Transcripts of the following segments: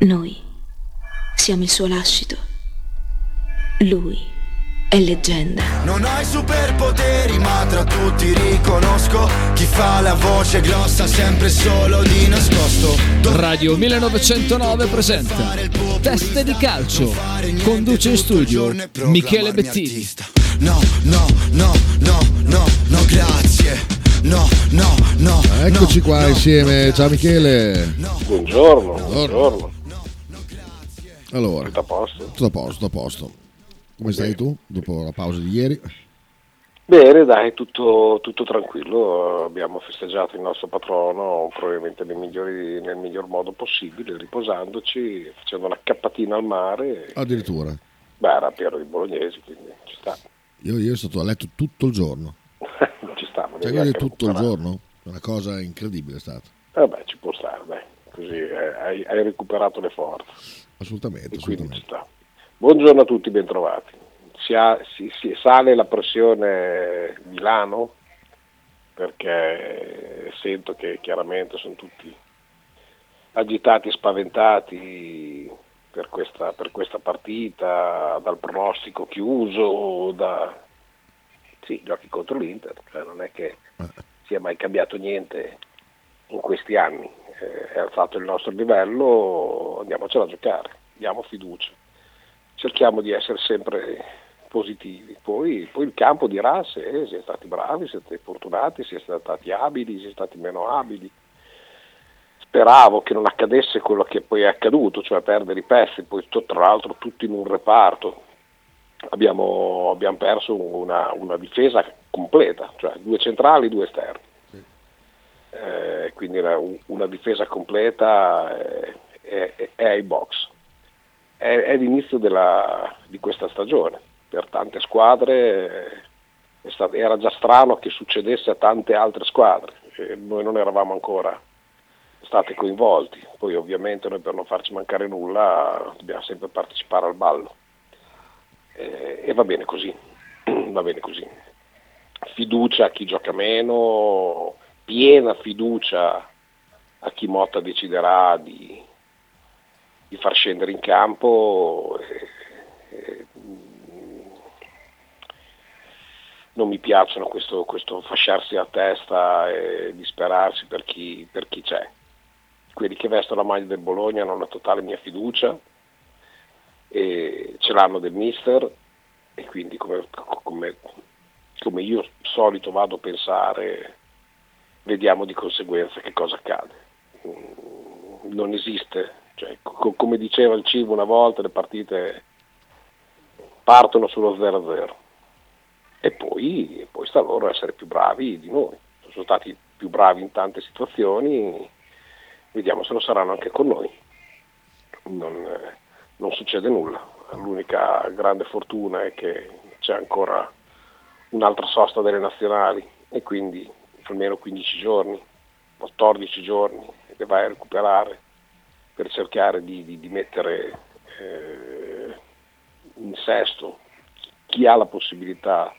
Noi siamo il suo lascito. Lui è leggenda. Non hai superpoteri, ma tra tutti riconosco chi fa la voce grossa sempre solo di nascosto. Radio 1909 presenta Teste di calcio. Conduce in studio Michele Bettini. No, no, no, no, no, no, grazie. No, no, no. Eccoci qua insieme. Ciao Michele. Buongiorno, buongiorno. Allora, Tutto a posto? tutto a posto, tutto a posto. Come stai tu dopo la pausa di ieri? Bene, dai, tutto, tutto tranquillo. Abbiamo festeggiato il nostro patrono probabilmente nel, migliori- nel miglior modo possibile, riposandoci, facendo una cappatina al mare. Addirittura. Beh, era pieno di bolognesi, quindi ci sta. Io ieri sono stato a letto tutto il giorno. ci sta. Cioè, anche tutto il giorno. È una cosa incredibile è stata. Vabbè, ci può stare, dai. Così eh, hai, hai recuperato le forze. Assolutamente, assolutamente. sta. Buongiorno a tutti, bentrovati. Si, ha- si- si- sale la pressione Milano perché sento che chiaramente sono tutti agitati e spaventati per questa, per questa partita, dal pronostico chiuso, da sì, giochi contro l'Inter, cioè non è che sia mai cambiato niente in questi anni, è alzato il nostro livello, andiamocela a giocare, diamo fiducia, cerchiamo di essere sempre positivi, poi, poi il campo dirà se siete stati bravi, siete fortunati, siete stati abili, siete stati meno abili. Speravo che non accadesse quello che poi è accaduto, cioè perdere i pezzi, poi tra l'altro tutti in un reparto. Abbiamo, abbiamo perso una, una difesa completa, cioè due centrali, due esterni. Eh, quindi era un- una difesa completa eh, è, è- ai box. È, è l'inizio della- di questa stagione. Per tante squadre eh, è sta- era già strano che succedesse a tante altre squadre. Eh, noi non eravamo ancora stati coinvolti. Poi ovviamente noi per non farci mancare nulla dobbiamo sempre partecipare al ballo. Eh, e va bene così, va bene così. Fiducia a chi gioca meno, piena fiducia a chi Motta deciderà di, di far scendere in campo. e- e, mm, non mi piacciono questo, questo fasciarsi la testa e disperarsi per chi, per chi c'è. Quelli che vestono la maglia del Bologna hanno la totale mia fiducia e ce l'hanno del mister e quindi come, come- come io solito vado a pensare vediamo di conseguenza che cosa accade. Non esiste, cioè, co- come diceva il Cibo una volta, le partite partono sullo 0-0 e poi, poi sta a loro essere più bravi di noi. Sono stati più bravi in tante situazioni, vediamo se lo saranno anche con noi. Non, non succede nulla. L'unica grande fortuna è che c'è ancora un'altra sosta delle nazionali e quindi almeno 15 giorni, 14 giorni le vai a recuperare per cercare di, di- di mettere eh, in sesto chi ha la possibilità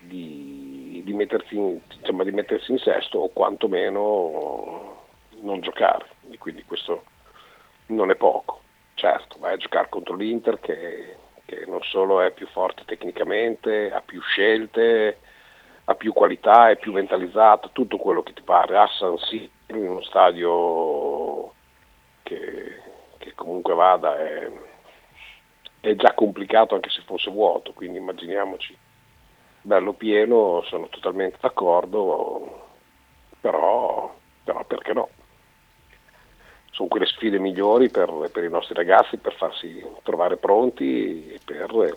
di, di mettersi in, insomma, di mettersi in sesto o quantomeno non giocare. E quindi questo non è poco. Certo, vai a giocare contro l'Inter che, che non solo è più forte tecnicamente, ha più scelte, ha più qualità, è più mentalizzato, tutto quello che ti pare. A San Siro, in uno stadio che, che comunque vada, è, è già complicato anche se fosse vuoto, quindi immaginiamoci bello pieno, sono totalmente d'accordo, però, però perché no? Sono quelle sfide migliori per, per i nostri ragazzi per farsi trovare pronti e per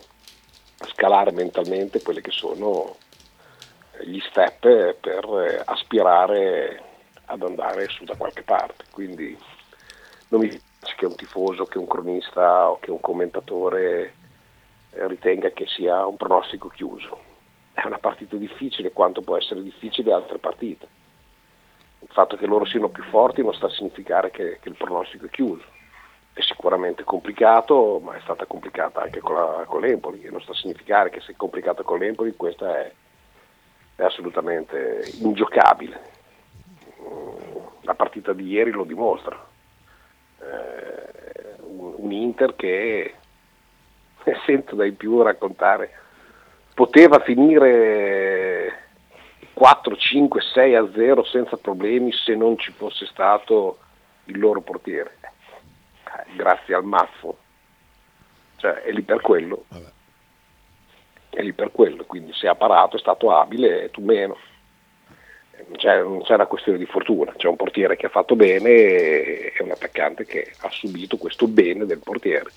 scalare mentalmente quelli che sono gli step per aspirare ad andare su da qualche parte. Quindi non mi piace che un tifoso, che un cronista o che un commentatore eh, ritenga che sia un pronostico chiuso. È una partita difficile quanto può essere difficile altre partite. Il fatto che loro siano più forti non sta a significare che, che il pronostico è chiuso. È sicuramente complicato, ma è stata complicata anche con, la, con l'Empoli, e non sta a significare che se è complicata con l'Empoli questa è, è assolutamente ingiocabile. La partita di ieri lo dimostra. Eh, dell'Inter che sento dai più raccontare poteva finire 4, 5, 6 a 0 senza problemi se non ci fosse stato il loro portiere. Eh, grazie al Maffo. Cioè, è lì per quello. Vabbè. È lì per quello, quindi se ha parato è stato abile tu meno. Non c'è, non c'è una questione di fortuna, c'è un portiere che ha fatto bene e un attaccante che ha subito questo bene del portiere.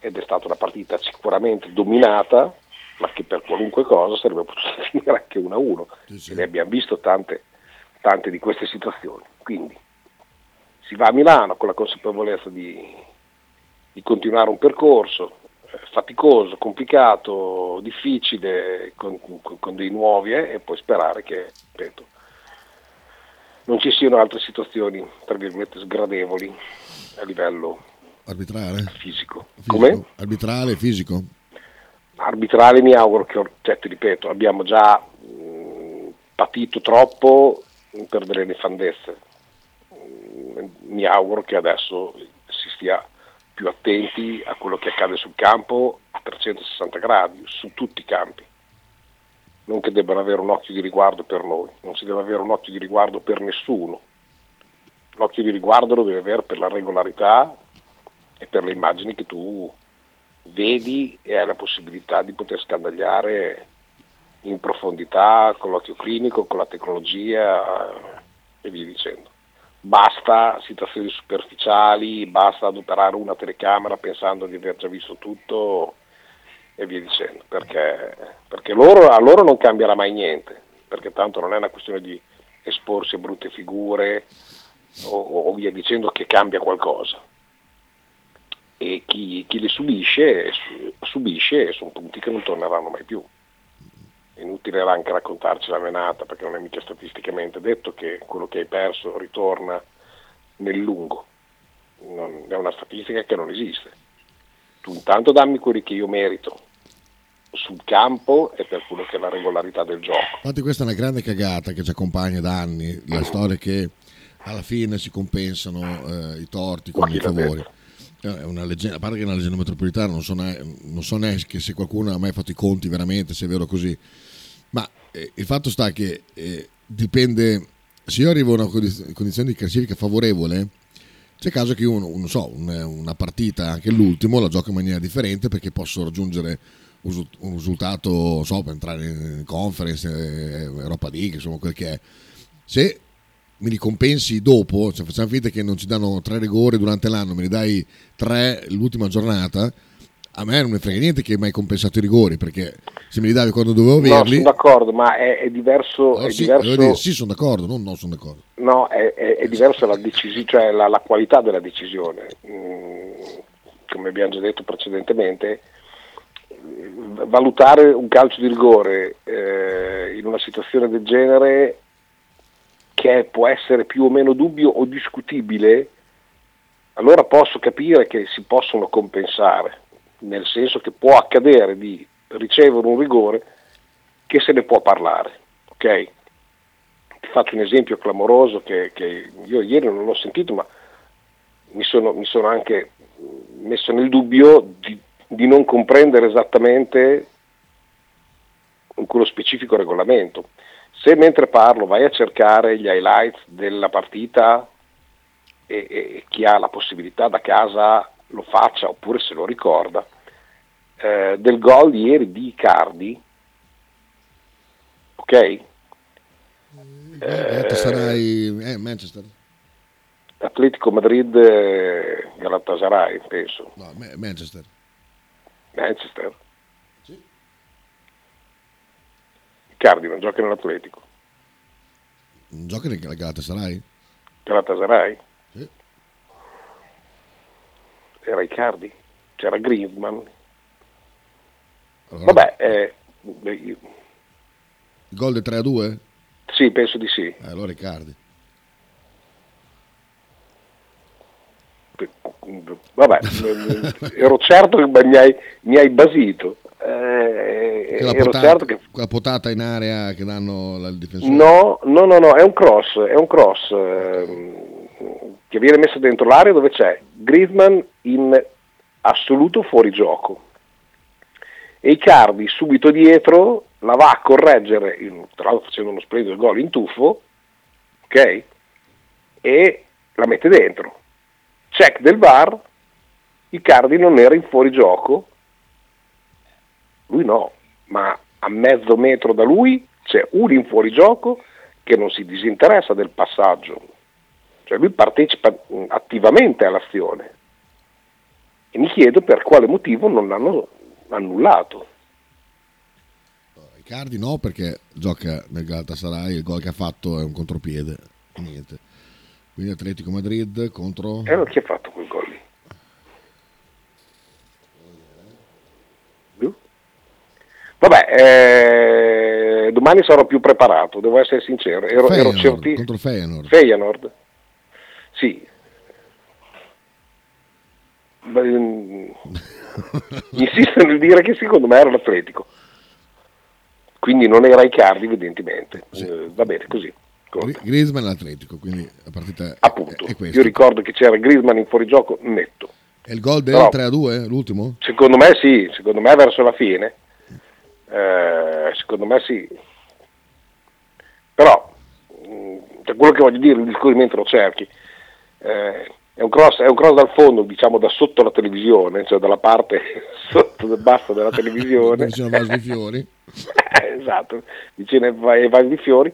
Ed è stata una partita sicuramente dominata, ma che per qualunque cosa sarebbe potuta finire anche 1-1. Sì, sì. E ne abbiamo visto tante, tante di queste situazioni. Quindi si va a Milano con la consapevolezza di, di continuare un percorso faticoso, complicato, difficile, con, con- con dei nuovi eh, e poi sperare che, ripeto, non ci siano altre situazioni, tra virgolette, sgradevoli a livello Arbitrale? fisico. Fisico? Come? Arbitrale, fisico? arbitrale mi auguro che, cioè, ti ripeto, abbiamo già mh, patito troppo per delle nefandezze. Mm, Mi auguro che adesso si stia più attenti a quello che accade sul campo a 360 gradi, su tutti i campi. Non che debbano avere un occhio di riguardo per noi, non si deve avere un occhio di riguardo per nessuno. L'occhio di riguardo lo deve avere per la regolarità e per le immagini che tu vedi e hai la possibilità di poter scandagliare in profondità con l'occhio clinico, con la tecnologia e via dicendo. Basta situazioni superficiali, basta adoperare una telecamera pensando di aver già visto tutto e via dicendo, perché, perché loro, a loro non cambierà mai niente, perché tanto non è una questione di esporsi a brutte figure o, o via dicendo che cambia qualcosa e chi, chi le subisce, su- subisce e sono punti che non torneranno mai più. Inutile anche raccontarci la menata perché non è mica statisticamente detto che quello che hai perso ritorna nel lungo. Non- è una statistica che non esiste. Tu intanto dammi quelli che io merito sul campo e per quello che è la regolarità del gioco. Infatti questa è una grande cagata che ci accompagna da anni, la storia che alla fine si compensano eh, i torti con i favori. Eh, È una leggenda, a parte che è una leggenda metropolitana, non so, ne- non so neanche se qualcuno ha mai fatto i conti veramente, se è vero così. Ma eh, il fatto sta che eh, dipende, se io arrivo a una condiz- condizione di classifica favorevole, c'è caso che io, non so, un- una partita, anche l'ultimo, la gioco in maniera differente perché posso raggiungere un un risultato, non so, per entrare in conference, eh, Europa League, insomma quel che è. Se mi ricompensi dopo, cioè facciamo finta che non ci danno tre rigori durante l'anno, me ne dai tre l'ultima giornata, a me non mi frega niente che hai compensato i rigori, perché se me li davi quando dovevo No, averli... sono d'accordo, ma è, è diverso, allora è sì, diverso dire, sì, sono d'accordo, non no, sono d'accordo. No, è, è, diversa la, decisi- cioè la, la qualità della decisione. Mm, come abbiamo già detto precedentemente, valutare un calcio di rigore eh, in una situazione del genere che può essere più o meno dubbio o discutibile, allora posso capire che si possono compensare, nel senso che può accadere di ricevere un rigore che se ne può parlare. ok? Ti faccio un esempio clamoroso che, che io ieri non l'ho sentito, ma mi sono, mi sono anche messo nel dubbio di, di non comprendere esattamente quello specifico regolamento. Se mentre parlo vai a cercare gli highlights della partita e, e chi ha la possibilità da casa lo faccia oppure se lo ricorda, eh, del gol di ieri di Icardi, ok? Eh, sarai eh, Manchester, Atletico Madrid eh, Galatasaray, penso. no, Ma- Manchester. Manchester. Icardi non gioca nell'Atletico. Non gioca nel Galatasaray? Galatasaray? Sì. Era Icardi, c'era Griezmann. Allora, Vabbè, eh, io- Il gol del 3 a 2? sì, penso di sì. Eh, allora Riccardi. Vabbè, ero certo che mi hai, mi hai basito. Eh, ero potata, certo che quella potata in area che danno al difensore. No, no, no, no, è un cross, è un cross. ehm, che viene messa dentro l'area dove c'è Griezmann in assoluto fuorigioco e Icardi subito dietro la va a correggere, tra l'altro facendo uno splendido gol in tuffo, ok? E la mette dentro. Check del VAR, Icardi non era in fuorigioco, lui no, ma a mezzo metro da lui c'è uno in fuorigioco che non si disinteressa del passaggio, cioè lui partecipa attivamente all'azione e mi chiedo per quale motivo non l'hanno annullato. Icardi no perché gioca nel Galatasaray, il gol che ha fatto è un contropiede, niente. Quindi Atletico Madrid contro... E chi ha fatto quel gol lì? Vabbè, eh, domani sarò più preparato, devo essere sincero. Ero, Feyenoord, ero certi... contro Feyenoord. Feyenoord. Sì. Mm, insisto nel dire che secondo me era l'Atletico. Quindi non era Icardi evidentemente. Sì. Eh, va bene così. Gri- Griezmann l'Atletico, quindi la partita Appunto, è, è io ricordo che c'era Griezmann in fuorigioco netto. È il gol del Però- 3 a 2, l'ultimo? Secondo me sì, secondo me verso la fine. Eh, secondo me sì. Però, mh, cioè, quello che voglio dire, il discorso mentre lo cerchi, eh, è, un cross, è un cross dal fondo, diciamo da sotto la televisione, cioè dalla parte sotto del basso della televisione. Vicino al vaso di fiori. Eh, esatto, vicino ai va- ai vari di fiori,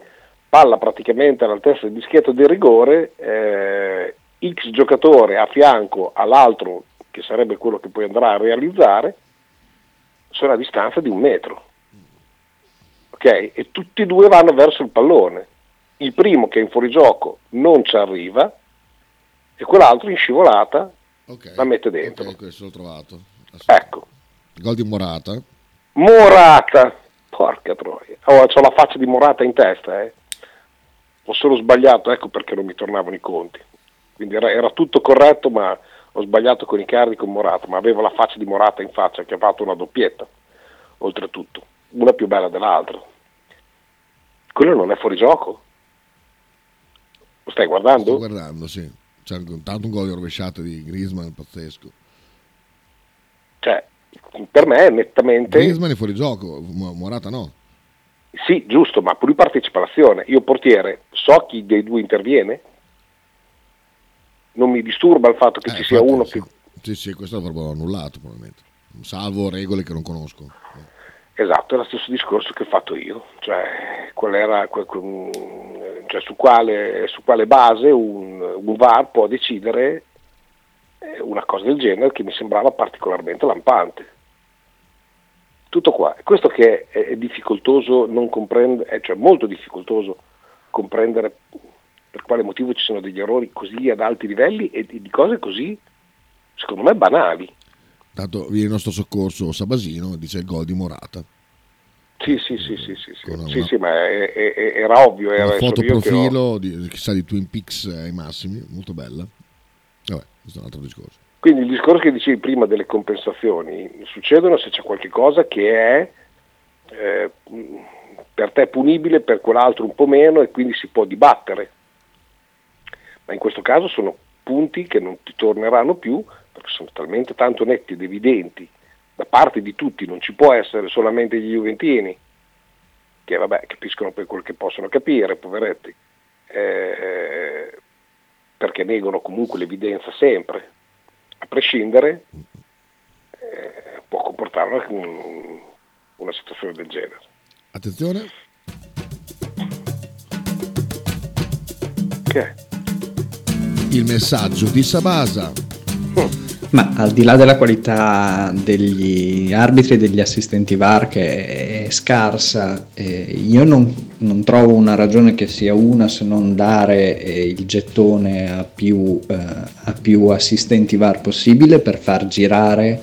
palla praticamente all'altezza del dischetto del rigore, eh, X giocatore a fianco all'altro, che sarebbe quello che poi andrà a realizzare, sono a distanza di un metro. Ok? E tutti e due vanno verso il pallone. Il primo che è in fuorigioco non ci arriva e quell'altro in scivolata Ok. la mette dentro. Ok, questo l'ho trovato. Ecco, Gol di Morata. Morata, porca troia. Oh, ho la faccia di Morata in testa, eh. Ho solo sbagliato, ecco perché non mi tornavano i conti. Quindi era, era tutto corretto, ma ho sbagliato con i cardi con Morata, ma avevo la faccia di Morata in faccia che ha fatto una doppietta, oltretutto, una più bella dell'altra. Quello non è fuori gioco? Lo stai guardando? Sto guardando, sì. C'è tanto un gol di rovesciata di Griezmann pazzesco. Cioè, per me è nettamente... Griezmann è fuori gioco, Mo- Morata no. Sì, giusto, ma lui partecipa all'azione. Io portiere, so chi dei due interviene? Non mi disturba il fatto che Eh, ci sia infatti, uno sì. che... Sì, sì, questo l'avrebbero annullato probabilmente. Salvo regole che non conosco. Esatto, è lo stesso discorso che ho fatto io, cioè, qual era, cioè su, quale, su quale base un, un VAR può decidere eh, una cosa del genere che mi sembrava particolarmente lampante. Tutto qua. Questo che è, è difficoltoso non comprendere, cioè molto difficoltoso comprendere per quale motivo ci sono degli errori così ad alti livelli e di cose così, secondo me, banali. Tanto viene il nostro soccorso Sabasino, dice il gol di Morata. Sì, sì, sì, sì, sì, sì, Con sì, una- sì, ma è- è- è- era ovvio, era Una foto che ho- profilo di, chissà di Twin Peaks ai massimi, molto bella. Vabbè, questo è un altro discorso. Quindi il discorso che dicevi prima delle compensazioni succedono se c'è qualche cosa che è eh, per te punibile, per quell'altro un po' meno e quindi si può dibattere. Ma in questo caso sono punti che non ti torneranno più perché sono talmente tanto netti ed evidenti da parte di tutti, non ci può essere solamente gli Juventini che vabbè capiscono per quel che possono capire, poveretti, eh, perché negano comunque l'evidenza sempre a prescindere, eh, può comportare un- una situazione del genere. Attenzione, Che il messaggio di Sabasa. Ma al di là della qualità degli arbitri e degli assistenti VAR che è scarsa, eh, io non, non trovo una ragione che sia una se non dare eh, il gettone a più, eh, a più assistenti VAR possibile per far girare,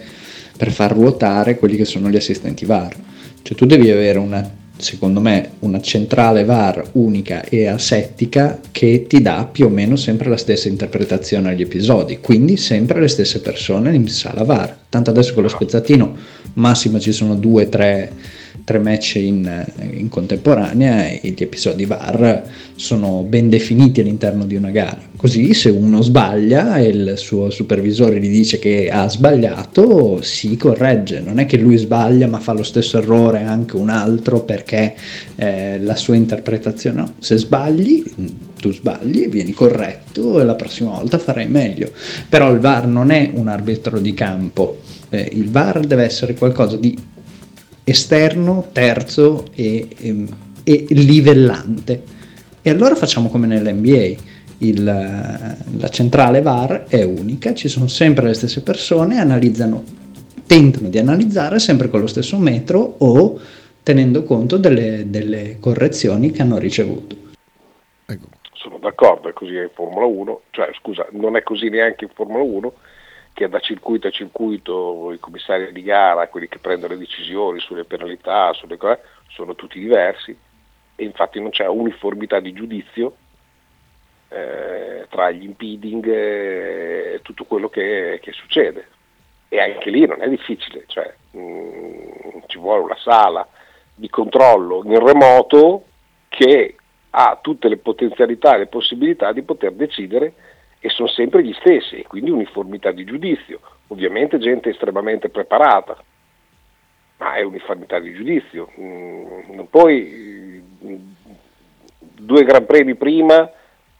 per far ruotare quelli che sono gli assistenti VAR. Cioè tu devi avere una, secondo me, una centrale VAR unica e asettica che ti dà più o meno sempre la stessa interpretazione agli episodi, quindi sempre le stesse persone in sala VAR. Tanto adesso con lo spezzatino massimo ci sono due o tre tre match in, in, contemporanea e gli episodi VAR sono ben definiti all'interno di una gara. Così se uno sbaglia e il suo supervisore gli dice che ha sbagliato, si corregge. Non è che lui sbaglia ma fa lo stesso errore anche un altro perché eh, la sua interpretazione no. Se sbagli, tu sbagli, vieni corretto e la prossima volta farai meglio. Però il VAR non è un arbitro di campo. Eh, il VAR deve essere qualcosa di esterno, terzo e, e, e livellante. E allora facciamo come nell'NBA. Il, la centrale VAR è unica, ci sono sempre le stesse persone, analizzano, tentano di analizzare sempre con lo stesso metro o tenendo conto delle, delle correzioni che hanno ricevuto. Ecco. Sono d'accordo, è così in Formula 1, cioè scusa, non è così neanche in Formula 1, che da circuito a circuito i commissari di gara, quelli che prendono le decisioni sulle penalità, sulle cose, sono tutti diversi e infatti non c'è uniformità di giudizio eh, tra gli impeding e tutto quello che, che, succede. E anche lì non è difficile, cioè, mh, mm, ci vuole una sala di controllo in remoto che ha tutte le potenzialità e le possibilità di poter decidere e sono sempre gli stessi quindi uniformità di giudizio. Ovviamente gente estremamente preparata, ma è uniformità di giudizio. Mm, non puoi mm, due Gran Premi prima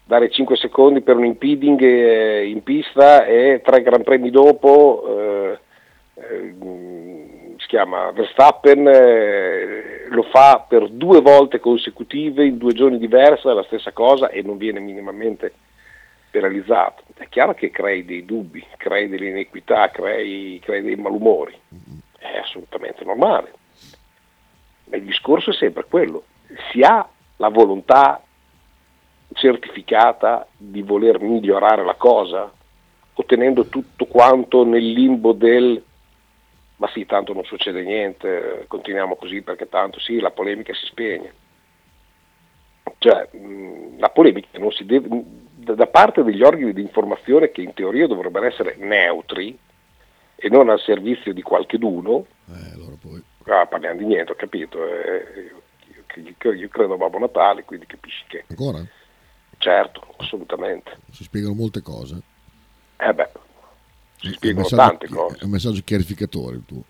dare 5 secondi per un impeding eh, in pista e tre Gran Premi dopo eh, eh, si chiama Verstappen eh, lo fa per due volte consecutive in due giorni diversi la stessa cosa e non viene minimamente penalizzato. È chiaro che crei dei dubbi, crei delle inequità, crei, crei dei malumori, è assolutamente normale. Ma il discorso è sempre quello, si ha la volontà certificata di voler migliorare la cosa, ottenendo tutto quanto nel limbo del ma sì, tanto non succede niente, continuiamo così perché tanto sì, la polemica si spegne. Cioè, la polemica non si deve, da parte degli organi di informazione che in teoria dovrebbero essere neutri e non al servizio di qualcheduno, eh, allora poi... ah, parliamo di niente, ho capito, eh, io, io, credo a Babbo Natale, quindi capisci che... Ancora? Certo, assolutamente. Si spiegano molte cose. Eh beh, si spiegano tante cose. È un messaggio chiarificatore il tuo.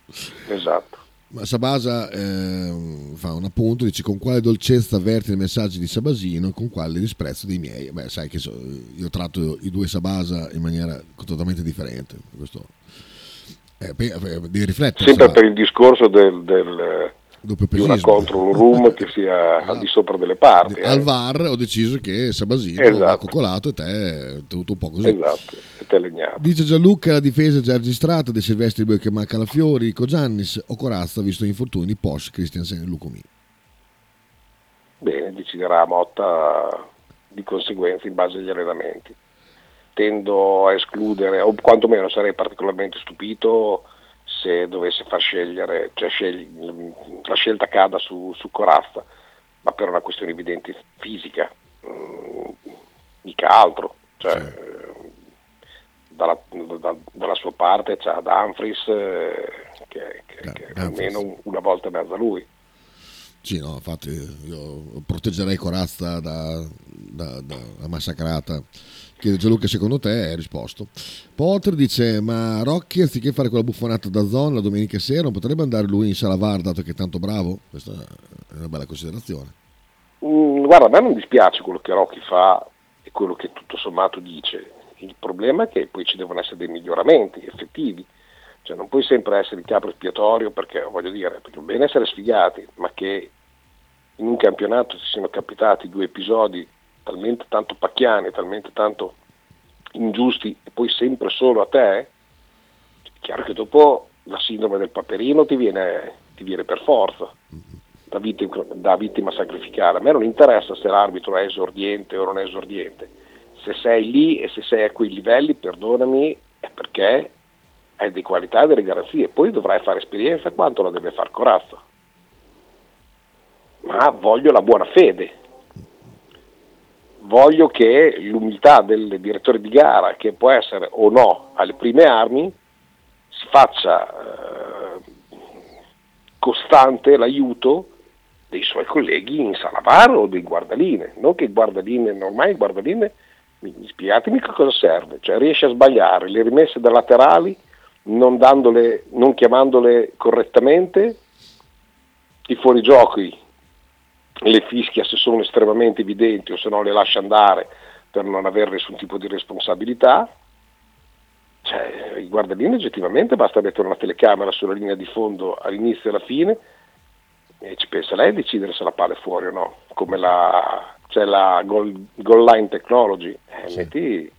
Esatto. Ma Sabasa eh, fa un appunto, dice con quale dolcezza avverti i messaggi di Sabasino con quale disprezzo dei miei. Beh, sai che so, io tratto i due Sabasa in maniera totalmente differente. Questo, eh, devi riflettere. Sempre Sabasa. per il discorso del, del di una control room che sia al di sopra delle parti. Al eh. VAR ho deciso che Sabasino esatto. ha coccolato e te tutto un po' così. Esatto, e te legnato. Dice Gianluca la difesa è già registrata De Silvestri che manca la Fiori, Cogiannis o Corazza visto gli infortuni Porsche, Christiansen e Lucomi. Bene, deciderà Motta di conseguenza in base agli allenamenti. Tendo a escludere, o quantomeno sarei particolarmente stupito se dovesse far scegliere, cioè scegli, la scelta cada su, su, Corazza, ma per una questione evidente fisica, mh, mica altro. Cioè, sì. dalla, da, dalla, sua parte c'è Dumfries eh, che, che, da, che è almeno una volta e mezza lui. Sì, no, infatti io proteggerei Corazza da, da, da massacrata Chiede Gianluca secondo te hai risposto. Potter dice ma Rocchi anziché fare quella buffonata da zona la domenica sera non potrebbe andare lui in sala VAR dato che è tanto bravo? Questa è una bella considerazione. Mm, guarda, a me non dispiace quello che Rocchi fa e quello che tutto sommato dice. Il problema è che poi ci devono essere dei miglioramenti effettivi. Cioè non puoi sempre essere il capo espiatorio perché voglio dire, perché bene essere sfigati, ma che in un campionato ci siano capitati due episodi talmente tanto pacchiani, talmente tanto ingiusti e poi sempre solo a te, è chiaro che dopo la sindrome del paperino ti viene, ti viene per forza da vittima, da vittima sacrificare. A me non interessa se l'arbitro è esordiente o non è esordiente. Se sei lì e se sei a quei livelli, perdonami, è perché hai di qualità e delle garanzie. Poi dovrai fare esperienza quanto la deve fare corazza. Ma voglio la buona fede, voglio che l'umiltà del direttore di gara, che può essere o no alle prime armi, faccia eh, costante l'aiuto dei suoi colleghi in Salavar o dei guardaline, non che guardaline, ormai guardaline, spiegatemi che cosa serve, cioè riesce a sbagliare le rimesse da laterali non, dandole, non chiamandole correttamente, i fuorigiochi le fischia se sono estremamente evidenti o se no le lascia andare per non avere nessun tipo di responsabilità. Cioè, i guardalini oggettivamente basta mettere una telecamera sulla linea di fondo all'inizio e alla fine e ci pensa lei a decidere se la palla è fuori o no, come la, c'è la goal, goal line technology, eh, sì. metti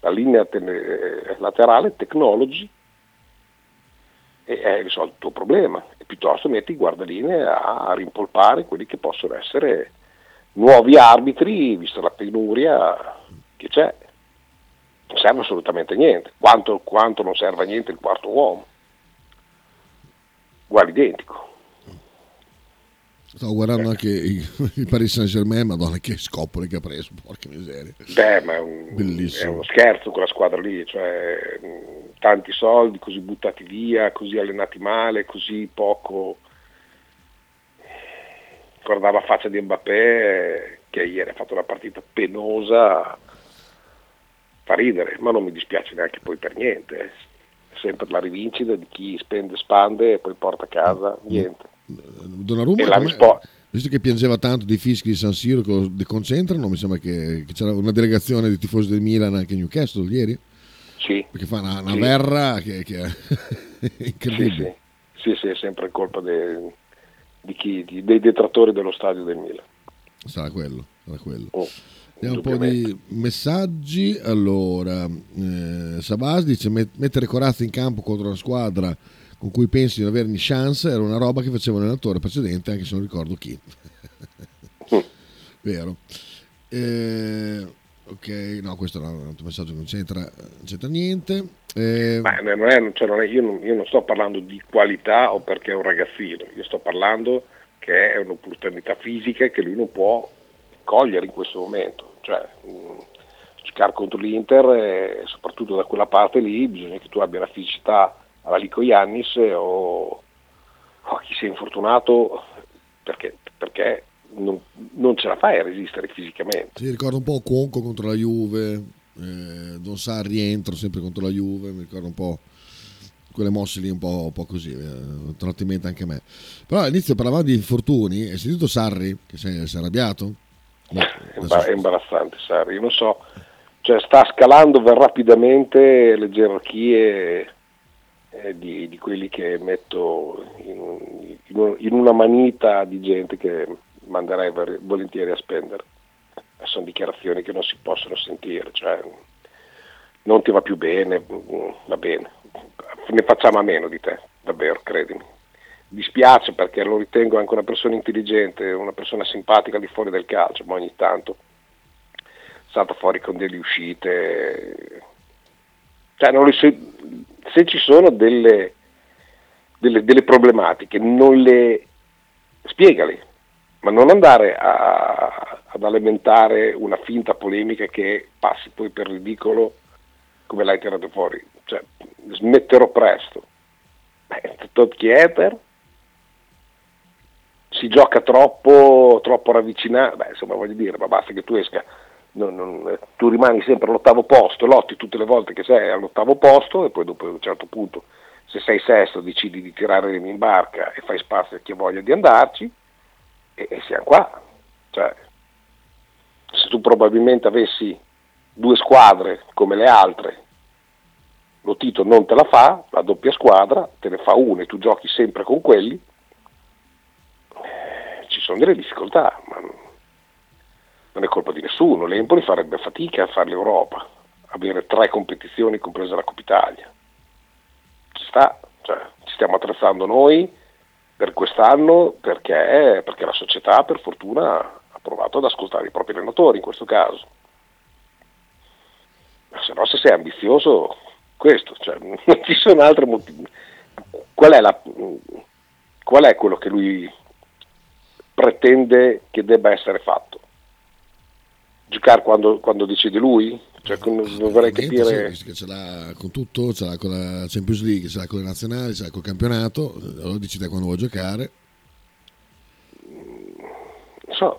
la linea te- laterale technology e hai risolto il tuo problema, e piuttosto metti i guardaline a, rimpolpare quelli che possono essere nuovi arbitri, vista la penuria che c'è. Non serve assolutamente niente, quanto, quanto non serve a niente il quarto uomo, uguale identico. Stavo guardando anche il Paris Saint Germain, madonna che scopole che ha preso, porca miseria. Beh, ma è, un, è uno scherzo quella squadra lì, cioè tanti soldi così buttati via, così allenati male, così poco. Guardava faccia di Mbappé che ieri ha fatto una partita penosa, fa ridere, ma non mi dispiace neanche poi per niente. È sempre la rivincita di chi spende, spande e poi porta a casa niente. Donnarumma, e la risposta visto che piangeva tanto dei fischi di San Siro che deconcentrano, mi sembra che, che, c'era una delegazione di tifosi del Milan anche a Newcastle ieri. Sì. Perché fa una, una sì. verra che, che è incredibile. Sì, sì, sì, è sempre colpa de, di chi, di, dei detrattori dello stadio del Milan. Sarà quello, sarà quello. Oh. Vediamo un po' di messaggi. Allora, eh, Sabas dice: mettere Corazza in campo contro una squadra con cui pensi di non avere chance era una roba che faceva l'allenatore precedente, anche se non ricordo chi. Mm. Vero. Eh, ok, no, questo è un altro messaggio che non c'entra, non c'entra niente. Eh, Ma non è, cioè non è, io, non, io, non, sto parlando di qualità o perché è un ragazzino, io sto parlando che è un'opportunità fisica che lui non può cogliere in questo momento. Cioè, mh, mm, giocare contro l'Inter, soprattutto da quella parte lì, bisogna che tu abbia la fisicità alla Lico Iannis o, o chi si è infortunato perché, perché non, non, ce la fai a resistere fisicamente. Si ricorda un po' Conco contro la Juve, eh, Don Sa rientro sempre contro la Juve, mi ricordo un po' quelle mosse lì un po', un po così, eh, trattamento anche a me. Però all'inizio parlavamo di infortuni, hai sentito Sarri che si è, si è arrabbiato? No, è imbarazzante Sarri, io non so, cioè sta scalando rapidamente le gerarchie eh, di, di, quelli che metto in, in, in, una manita di gente che manderei volentieri a spendere. Sono dichiarazioni che non si possono sentire, cioè non ti va più bene, va bene, ne facciamo a meno di te, davvero, credimi. Dispiace perché lo ritengo anche una persona intelligente, una persona simpatica di fuori del calcio, ma ogni tanto salta fuori con delle uscite. Cioè, so, se ci sono delle, delle, delle problematiche, non le spiegale, ma non andare a, ad alimentare una finta polemica che passi poi per ridicolo come l'hai tirato fuori. Cioè, smetterò presto. Beh, Todd Kieter si gioca troppo, troppo ravvicinato, beh, insomma voglio dire, ma basta che tu esca, non, non, tu rimani sempre all'ottavo posto, lotti tutte le volte che sei all'ottavo posto e poi dopo a un certo punto se sei sesto decidi di tirare in barca e fai spazio a chi ha voglia di andarci e, e siamo qua. Cioè, se tu probabilmente avessi due squadre come le altre, lo Tito non te la fa, la doppia squadra, te ne fa una e tu giochi sempre con quelli, eh, ci sono delle difficoltà, ma non è colpa di nessuno, l'Empoli farebbe fatica a fare l'Europa, avere tre competizioni compresa la Coppa Italia. Ci sta, cioè, ci stiamo attrezzando noi, per quest'anno perché, perché la società per fortuna ha provato ad ascoltare i propri allenatori in questo caso. Ma se no se sei ambizioso, questo, cioè, non ci sono altri motivi. Qual è, la, qual è quello che lui pretende che debba essere fatto? Giocare quando, quando decide lui? Cioè, vorrei capire... Sì, che ce l'ha con tutto, ce l'ha con la Champions League, ce l'ha con le nazionali, ce l'ha col campionato, allora decide quando vuoi giocare. So,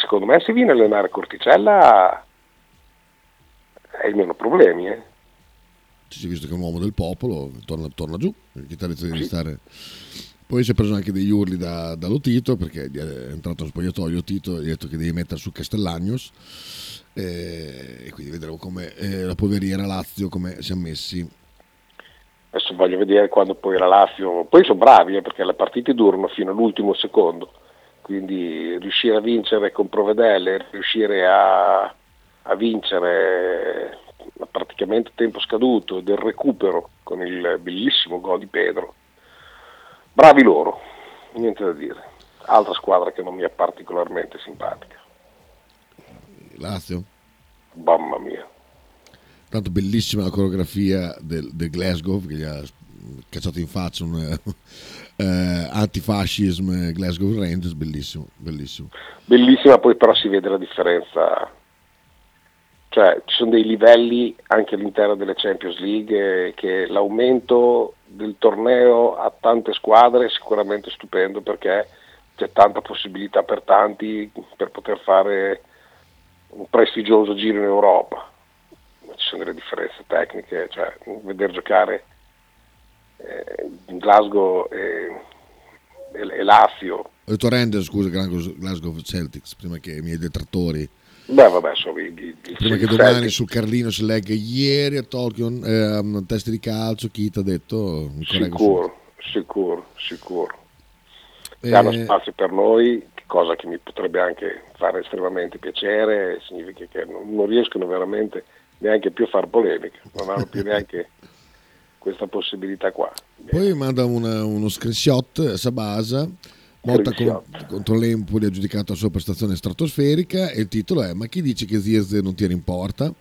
secondo me se viene a allenare Corticella hai meno problemi. Eh? Si è visto che è un uomo del popolo, torna, torna giù, il chitarrista deve stare... Poi si è preso anche degli urli da, da Lotito perché è entrato allo spogliatoio Tito gli ha detto che devi mettere su Castellagnos eh, e quindi vedremo come eh, la poveriera Lazio come siamo messi. Adesso voglio vedere quando poi la Lazio, poi sono bravi eh, perché le partite durano fino all'ultimo secondo, quindi riuscire a vincere con Provedelle, riuscire a, a vincere praticamente tempo scaduto del recupero con il bellissimo gol di Pedro. Bravi loro, niente da dire. Altra squadra che non mi è particolarmente simpatica. Lazio? Mamma mia. Tanto bellissima la coreografia del, del Glasgow che gli ha cacciato in faccia un eh, antifascismo Glasgow Rangers, bellissimo, bellissimo. Bellissima, poi però si vede la differenza cioè ci sono dei livelli anche all'interno delle Champions League eh, che l'aumento del torneo a tante squadre è sicuramente stupendo perché c'è tanta possibilità per tanti per poter fare un prestigioso giro in Europa. Ci sono delle differenze tecniche, cioè vedere giocare eh, Glasgow e, e, e Lazio. Detto Render, scusa, Glasgow Celtics, prima che i miei detrattori Beh, vabbè, sono i, i, Prima che domani sul Carlino si legga ieri a Tokyo, eh, test di calcio, chi ti ha detto? Sicuro, sicuro, sicuro. E... Hanno spazio per noi, cosa che mi potrebbe anche fare estremamente piacere, significa che non, non riescono veramente neanche più a fare polemica, non hanno più neanche questa possibilità qua. Poi manda una, uno screenshot a Sabasa Motta con, contro l'Empoli ha giudicato la sua prestazione stratosferica e il titolo è Ma chi dice che Zirze non tira in porta?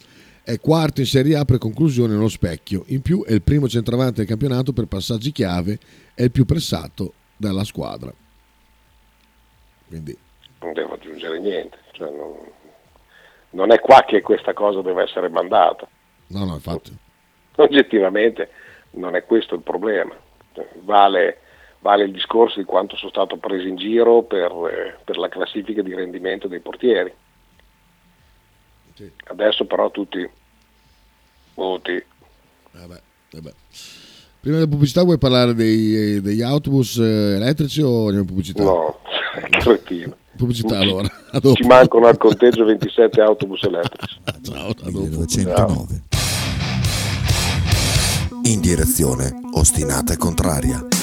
È quarto in Serie A per conclusione nello specchio. In più è il primo centravanti del campionato per passaggi chiave e il più pressato dalla squadra. Quindi. Non devo aggiungere niente. Cioè non, non, è qua che questa cosa deve essere mandata. No, no, infatti. Oggettivamente non è questo il problema. Vale vale il discorso di quanto sono stato preso in giro per, eh, per la classifica di rendimento dei portieri. Sì. Adesso però tutti voti. Vabbè, vabbè. Prima della pubblicità vuoi parlare dei, degli autobus eh, elettrici o andiamo in pubblicità? No, cretino. Pubblicità allora. Ci mancano al conteggio 27 autobus elettrici. Ciao, a 1909. In direzione ostinata e contraria.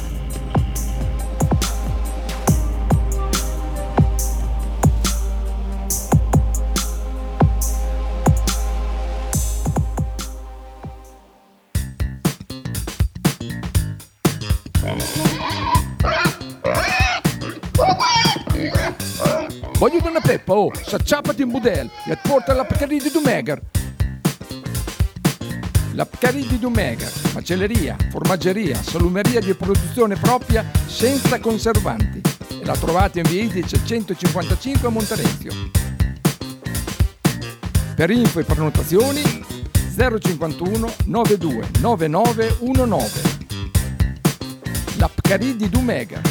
Peppa, oh, s'acciappati in budel e porta la Pcaridi di Dumegar. La Pcaridi di Dumegar, macelleria, formaggeria, salumeria di produzione propria senza conservanti. E la trovate in via Idice 155 a Monterezio. Per info e prenotazioni 051 92 9919. La Pcaridi di Dumegar.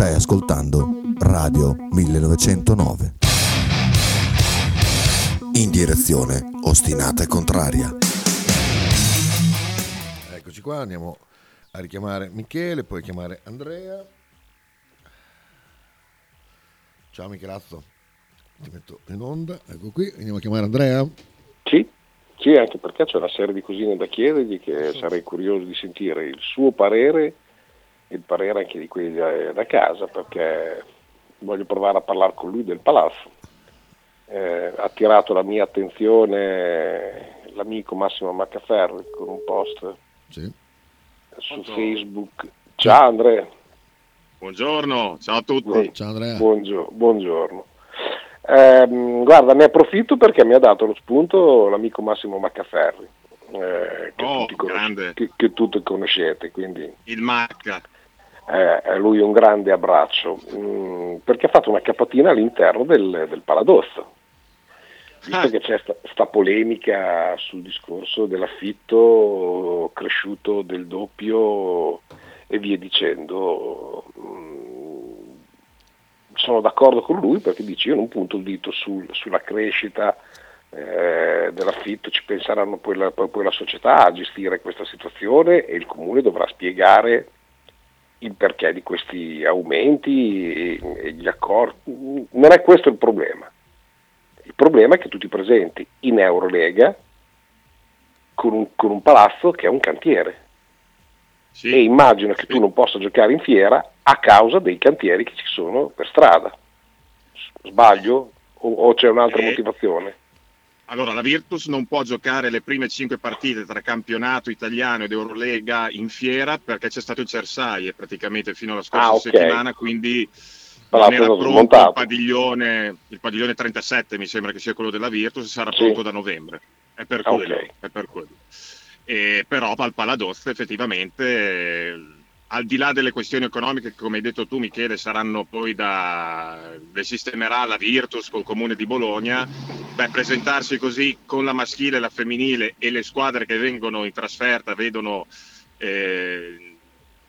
Stai ascoltando Radio 1909. In direzione ostinata e contraria. Eccoci qua, andiamo a richiamare Michele, poi chiamare Andrea. Ciao Michelazzo, ti metto in onda, ecco qui, andiamo a chiamare Andrea. Sì, sì, anche perché c'è una serie di cosine da chiedergli che sarei curioso di sentire il suo parere il parere anche di quelli da, casa, perché voglio provare a parlare con lui del palazzo. Eh, ha attirato la mia attenzione l'amico Massimo Maccaferri con un post Sì. su Facebook. Ciao Andrea. Buongiorno, ciao a tutti. Ciao Andrea. Buongio- buongiorno. Ehm, guarda, ne approfitto perché mi ha dato lo spunto l'amico Massimo Maccaferri, eh, che, Oh, tutti conos- grande. che- che tutti conoscete, quindi Il Macca. Eh, a lui un grande abbraccio, Mm, perché ha fatto una capatina all'interno del, del Paladozzo. Visto Ah. che c'è sta, sta polemica sul discorso dell'affitto cresciuto del doppio e via dicendo, mm, sono d'accordo con lui perché dice io non punto il dito sul- sulla crescita eh, dell'affitto, ci penseranno poi la, poi la società a gestire questa situazione e il comune dovrà spiegare il perché di questi aumenti e, e gli accordi. Non è questo il problema. Il problema è che tu ti presenti in Eurolega con un, con un palazzo che è un cantiere Sì. e immagino che tu non possa giocare in fiera a causa dei cantieri che ci sono per strada. Sbaglio? O, o c'è un'altra Eh. motivazione? Allora, la Virtus non può giocare le prime cinque partite tra campionato italiano ed Eurolega in fiera perché c'è stato il Cersaie praticamente fino alla scorsa Ah, ok. settimana, quindi Palazzo non era pronto smontato. il padiglione, il padiglione 37 mi sembra che sia quello della Virtus, sarà Sì. pronto da novembre. È per Ah, quello. ok. È per quello. E, però al Paladozzo effettivamente, eh, al di là delle questioni economiche che come hai detto tu Michele saranno poi da le sistemerà la Virtus col comune di Bologna, beh, presentarsi così con la maschile e la femminile e le squadre che vengono in trasferta vedono eh,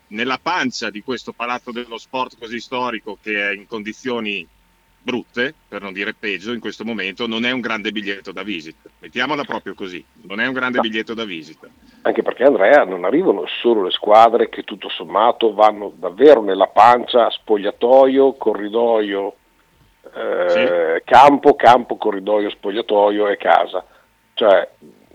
nella pancia di questo palazzo dello sport così storico che è in condizioni brutte, per non dire peggio in questo momento, non è un grande biglietto da visita. Mettiamola proprio così, non è un grande No. biglietto da visita. Anche perché Andrea non arrivano solo le squadre che tutto sommato vanno davvero nella pancia, spogliatoio, corridoio, eh, campo, campo, corridoio, spogliatoio e casa. Cioè,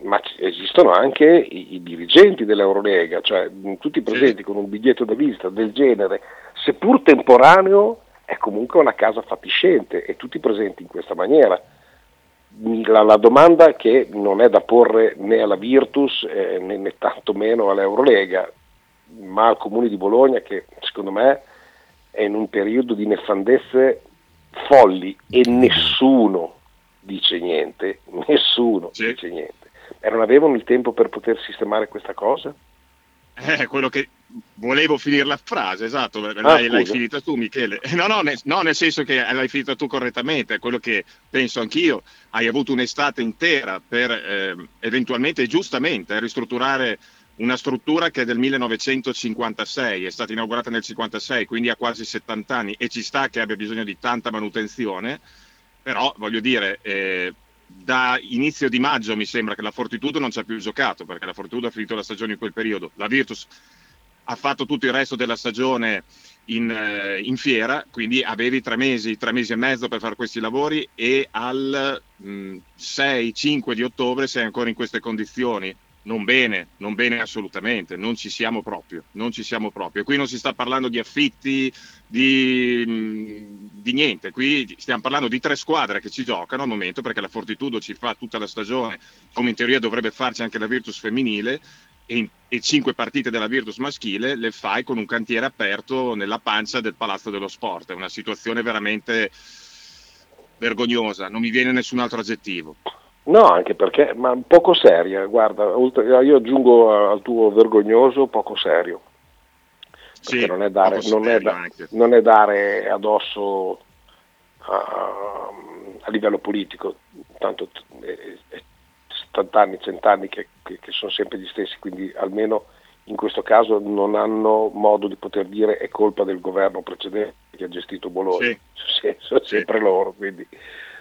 ma esistono anche i, i dirigenti dell'Eurolega, cioè tutti presenti con un biglietto da visita del genere, seppur temporaneo, è comunque una casa fatiscente e tutti presenti in questa maniera. La, la domanda che non è da porre né alla Virtus eh, né, né tantomeno all'Eurolega, ma al Comune di Bologna che secondo me è in un periodo di nefandezze folli e nessuno dice niente, nessuno Sì. dice niente. E non avevano il tempo per poter sistemare questa cosa? Eh, quello che volevo finire la frase, esatto, l'hai, Ah, l'hai scusa. finita tu Michele. No, no, ne- no, nel senso che l'hai finita tu correttamente, è quello che penso anch'io. Hai avuto un'estate intera per ehm, eventualmente giustamente ristrutturare una struttura che è del 1956, è stata inaugurata nel 56, quindi ha quasi 70 anni e ci sta che abbia bisogno di tanta manutenzione, però voglio dire, eh, da inizio di maggio mi sembra che la Fortitudo non ci ha più giocato, perché la Fortitudo ha finito la stagione in quel periodo, la Virtus ha fatto tutto il resto della stagione in, eh, in fiera, quindi avevi tre mesi, tre mesi e mezzo per fare questi lavori e al mh, 6-5 di ottobre sei ancora in queste condizioni. Non bene, non bene assolutamente, non ci siamo proprio, non ci siamo proprio. Qui non si sta parlando di affitti, di, mh, di niente, qui stiamo parlando di tre squadre che ci giocano al momento perché la Fortitudo ci fa tutta la stagione, come in teoria dovrebbe farci anche la Virtus femminile, e, e 5 partite della Virtus maschile le fai con un cantiere aperto nella pancia del Palazzo dello Sport. È una situazione veramente vergognosa, non mi viene nessun altro aggettivo. No, anche perché, ma poco seria, guarda, io aggiungo al tuo vergognoso poco serio. Sì, non è, dare, non, è da, non è, dare, addosso a, a livello politico, tanto è, è 70 anni, 100 anni che, che, che, sono sempre gli stessi, quindi almeno in questo caso non hanno modo di poter dire è colpa del governo precedente che ha gestito Bologna, sì. sono sempre sì. loro, quindi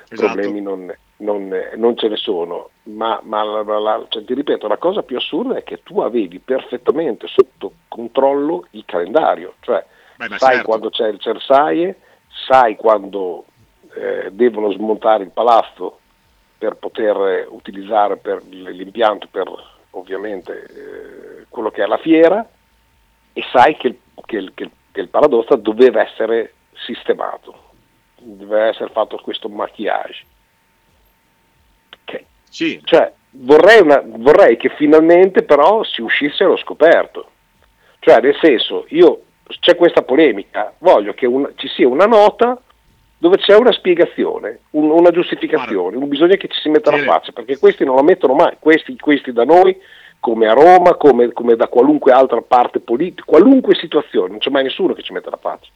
esatto. problemi non, non, non, ce ne sono. Ma, ma la, la, cioè, ti ripeto, la cosa più assurda è che tu avevi perfettamente sotto controllo il calendario, cioè Beh, sai certo. quando c'è il Cersaie, sai quando eh, devono smontare il palazzo per poter utilizzare per l'impianto per ovviamente eh, quello che è la fiera e sai che, che, che, che il paradossa doveva essere sistemato, doveva essere fatto questo maquillage. Okay. Sì. Cioè, vorrei, una, vorrei che finalmente però si uscisse allo scoperto. Cioè, nel senso, io c'è questa polemica, voglio che una, ci sia una nota dove c'è una spiegazione, un, una giustificazione, un bisogno che ci si metta la faccia, perché questi non la mettono mai, questi, questi da noi, come a Roma, come, come da qualunque altra parte politica, qualunque situazione, non c'è mai nessuno che ci metta la faccia.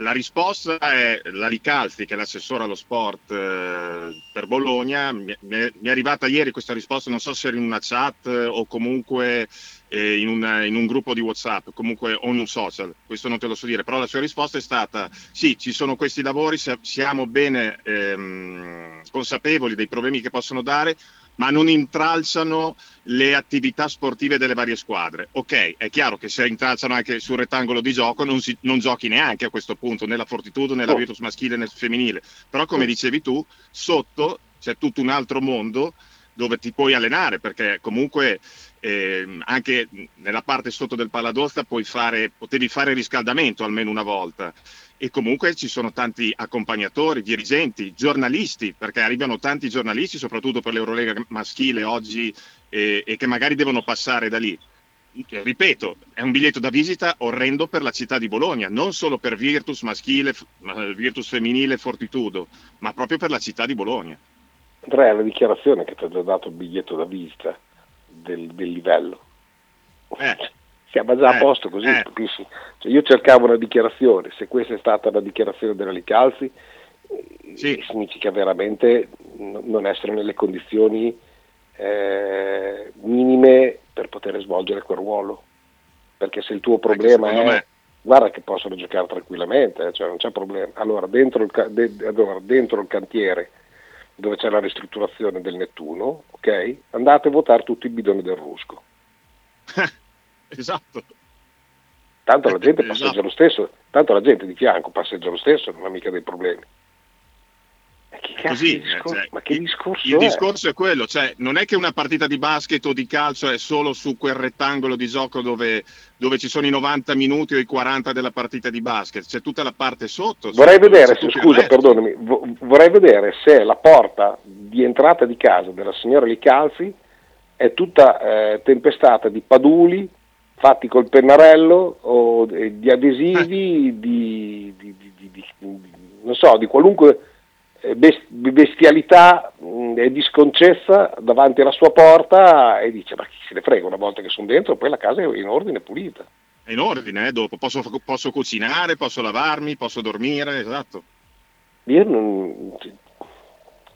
La risposta è la Ricalzi, che è l'assessore allo sport eh, per Bologna. Mi, mi, è arrivata ieri questa risposta, non so se era in una chat o comunque eh, in, una, in, un gruppo di WhatsApp, comunque o in un social, questo non te lo so dire, però la sua risposta è stata sì, ci sono questi lavori, siamo bene ehm, consapevoli dei problemi che possono dare, ma non intralciano le attività sportive delle varie squadre. Ok, è chiaro che se intralciano anche sul rettangolo di gioco non, si, non giochi neanche a questo punto, né la Fortitudo, né la oh. Virtus maschile, né femminile. Però come oh. dicevi tu, sotto c'è tutto un altro mondo dove ti puoi allenare, perché comunque eh, anche nella parte sotto del paladozza potevi fare riscaldamento almeno una volta e comunque ci sono tanti accompagnatori, dirigenti, giornalisti, perché arrivano tanti giornalisti, soprattutto per l'Eurolega maschile oggi, eh, e che magari devono passare da lì. Ripeto, è un biglietto da visita orrendo per la città di Bologna, non solo per Virtus maschile, Virtus femminile, Fortitudo, ma proprio per la città di Bologna. Andrea, la dichiarazione che ti ha già dato il biglietto da visita del, del livello. Eh siamo già a eh, posto così, eh. cioè io cercavo una dichiarazione, se questa è stata la dichiarazione della Licalzi, sì. significa veramente non essere nelle condizioni eh, minime per poter svolgere quel ruolo. Perché se il tuo problema è, me... guarda che possono giocare tranquillamente, cioè non c'è problema. Allora dentro il, de, allora, dentro il cantiere dove c'è la ristrutturazione del Nettuno, ok? Andate a votare tutti i bidoni del Rusco. esatto. Tanto la gente passeggia esatto. lo stesso, tanto la gente di fianco passeggia lo stesso, non ha mica dei problemi. Che così, discorso, cioè, ma che discorso il, è? discorso è quello, cioè non è che una partita di basket o di calcio è solo su quel rettangolo di gioco dove, dove ci sono i 90 minuti o i 40 della partita di basket, c'è tutta la parte sotto. Vorrei vedere, se, scusa, perdonami, vorrei vedere se la porta di entrata di casa della signora Licalzi è tutta eh, tempestata di paduli fatti col pennarello o di adesivi, eh. di, di, di, non so, di qualunque eh, bestialità e disconcezza davanti alla sua porta e dice ma chi se ne frega una volta che sono dentro poi la casa è in ordine pulita è in ordine eh? dopo posso, posso, cucinare posso lavarmi posso dormire esatto. Non...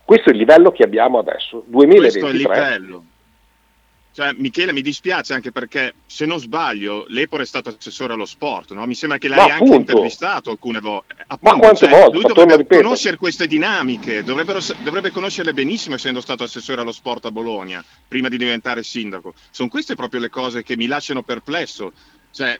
questo è il livello che abbiamo adesso 2023 questo è il livello cioè, Michele, mi dispiace anche perché, se non sbaglio, Lepore è stato assessore allo sport, no? Mi sembra che l'hai anche intervistato alcune volte. Ma quante cioè, volte? Lui dovrebbe conoscere queste dinamiche, dovrebbe conoscerle benissimo essendo stato assessore allo sport a Bologna, prima di diventare sindaco. Sono queste proprio le cose che mi lasciano perplesso. Cioè,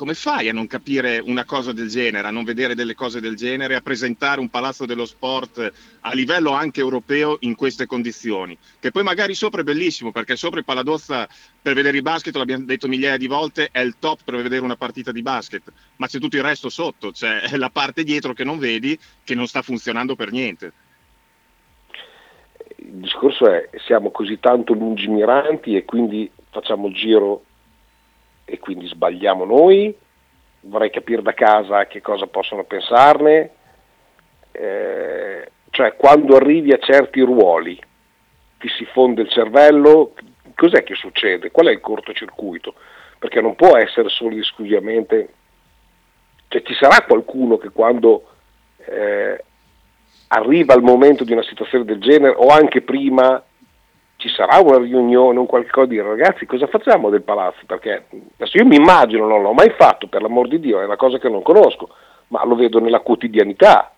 come fai a non capire una cosa del genere, a non vedere delle cose del genere, a presentare un palazzo dello sport a livello anche europeo in queste condizioni? Che poi magari sopra è bellissimo, perché sopra il Paladozza per vedere il basket, l'abbiamo detto migliaia di volte, è il top per vedere una partita di basket, ma c'è tutto il resto sotto, c'è la parte dietro che non vedi, che non sta funzionando per niente. Il discorso è siamo così tanto lungimiranti e quindi facciamo il giro e quindi sbagliamo noi, vorrei capire da casa che cosa possono pensarne, eh, cioè quando arrivi a certi ruoli ti si fonde il cervello, cos'è che succede? Qual è il cortocircuito? Perché non può essere solo ed esclusivamente, cioè ci sarà qualcuno che quando eh, arriva il momento di una situazione del genere o anche prima ci sarà una riunione, un qualcosa di ragazzi cosa facciamo del palazzo? Perché adesso io mi immagino, non l'ho mai fatto per l'amor di Dio, è una cosa che non conosco, ma lo vedo nella quotidianità.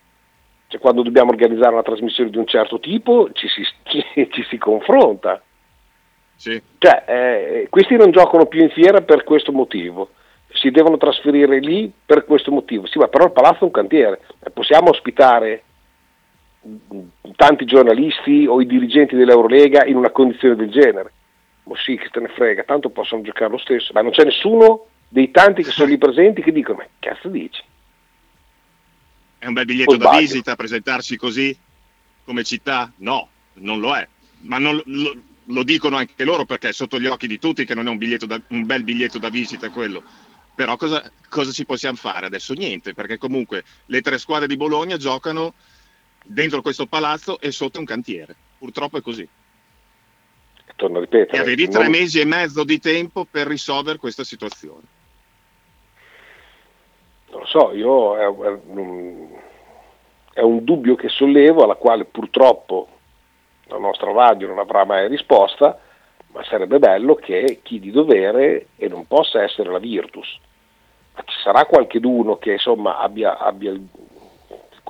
Cioè, quando dobbiamo organizzare una trasmissione di un certo tipo ci si, ci, ci si confronta. Sì. Cioè, eh, questi non giocano più in fiera per questo motivo, si devono trasferire lì per questo motivo. Sì, ma però il palazzo è un cantiere, possiamo ospitare tanti giornalisti o i dirigenti dell'Eurolega in una condizione del genere. Ma sì, che te ne frega, tanto possono giocare lo stesso. Ma non c'è nessuno dei tanti che sono lì presenti che dicono, ma che cazzo dici? È un bel biglietto da visita presentarsi così come città? No, non lo è. Ma non, lo, lo, dicono anche loro perché è sotto gli occhi di tutti che non è un, da, un bel biglietto da visita quello. Però cosa, cosa ci possiamo fare adesso? Niente, perché comunque le tre squadre di Bologna giocano dentro questo palazzo e sotto un cantiere. Purtroppo è così. Torno a ripetere. E avevi tre non... mesi e mezzo di tempo per risolvere questa situazione. Non lo so, io è, è, è un dubbio che sollevo alla quale purtroppo la nostra radio non avrà mai risposta, ma sarebbe bello che chi di dovere, e non possa essere la Virtus, ma ci sarà qualcheduno che insomma abbia, abbia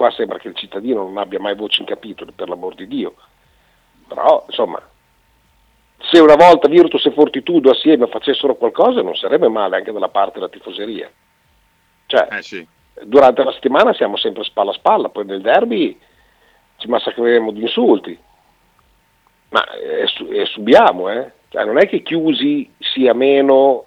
qua sembra che il cittadino non abbia mai voce in capitolo, per l'amor di Dio. Però, insomma, se una volta Virtus e Fortitudo assieme facessero qualcosa non sarebbe male anche dalla parte della tifoseria. Cioè, eh sì. durante la settimana siamo sempre spalla a spalla, poi nel derby ci massacreremo di insulti. Ma eh, eh, subiamo, eh. Cioè, non è che chiusi sia meno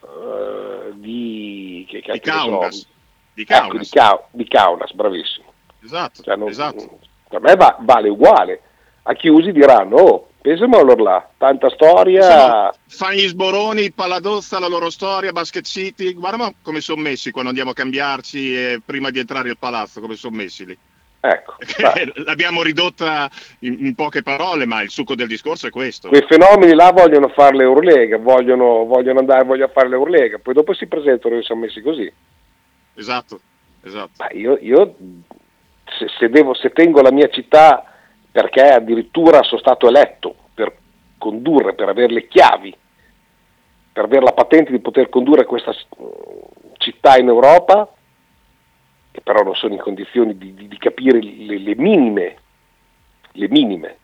uh, di... Che, che di Kaunas. Di Kaunas. Ecco, di, Ca- di Kaunas, bravissimo. Esatto, cioè, non, esatto. Per me va, vale uguale. A chiusi diranno, oh, pensiamo allora là, tanta storia. Fanno gli sboroni, Paladozza, la loro storia, Basket City, guarda come sono messi quando andiamo a cambiarci e prima di entrare al palazzo, come sono messi lì. Ecco, L'abbiamo ridotta in, in, poche parole, ma il succo del discorso è questo. Quei fenomeni là vogliono fare l'Eurolega, vogliono, vogliono andare, vogliono fare l'Eurolega, poi dopo si presentano e sono messi così. Esatto, esatto. Ma io, io se, se, devo, se tengo la mia città perché addirittura sono stato eletto per condurre, per avere le chiavi, per avere la patente di poter condurre questa città in Europa, e però non sono in condizioni di, di, di capire le, le, minime, le minime,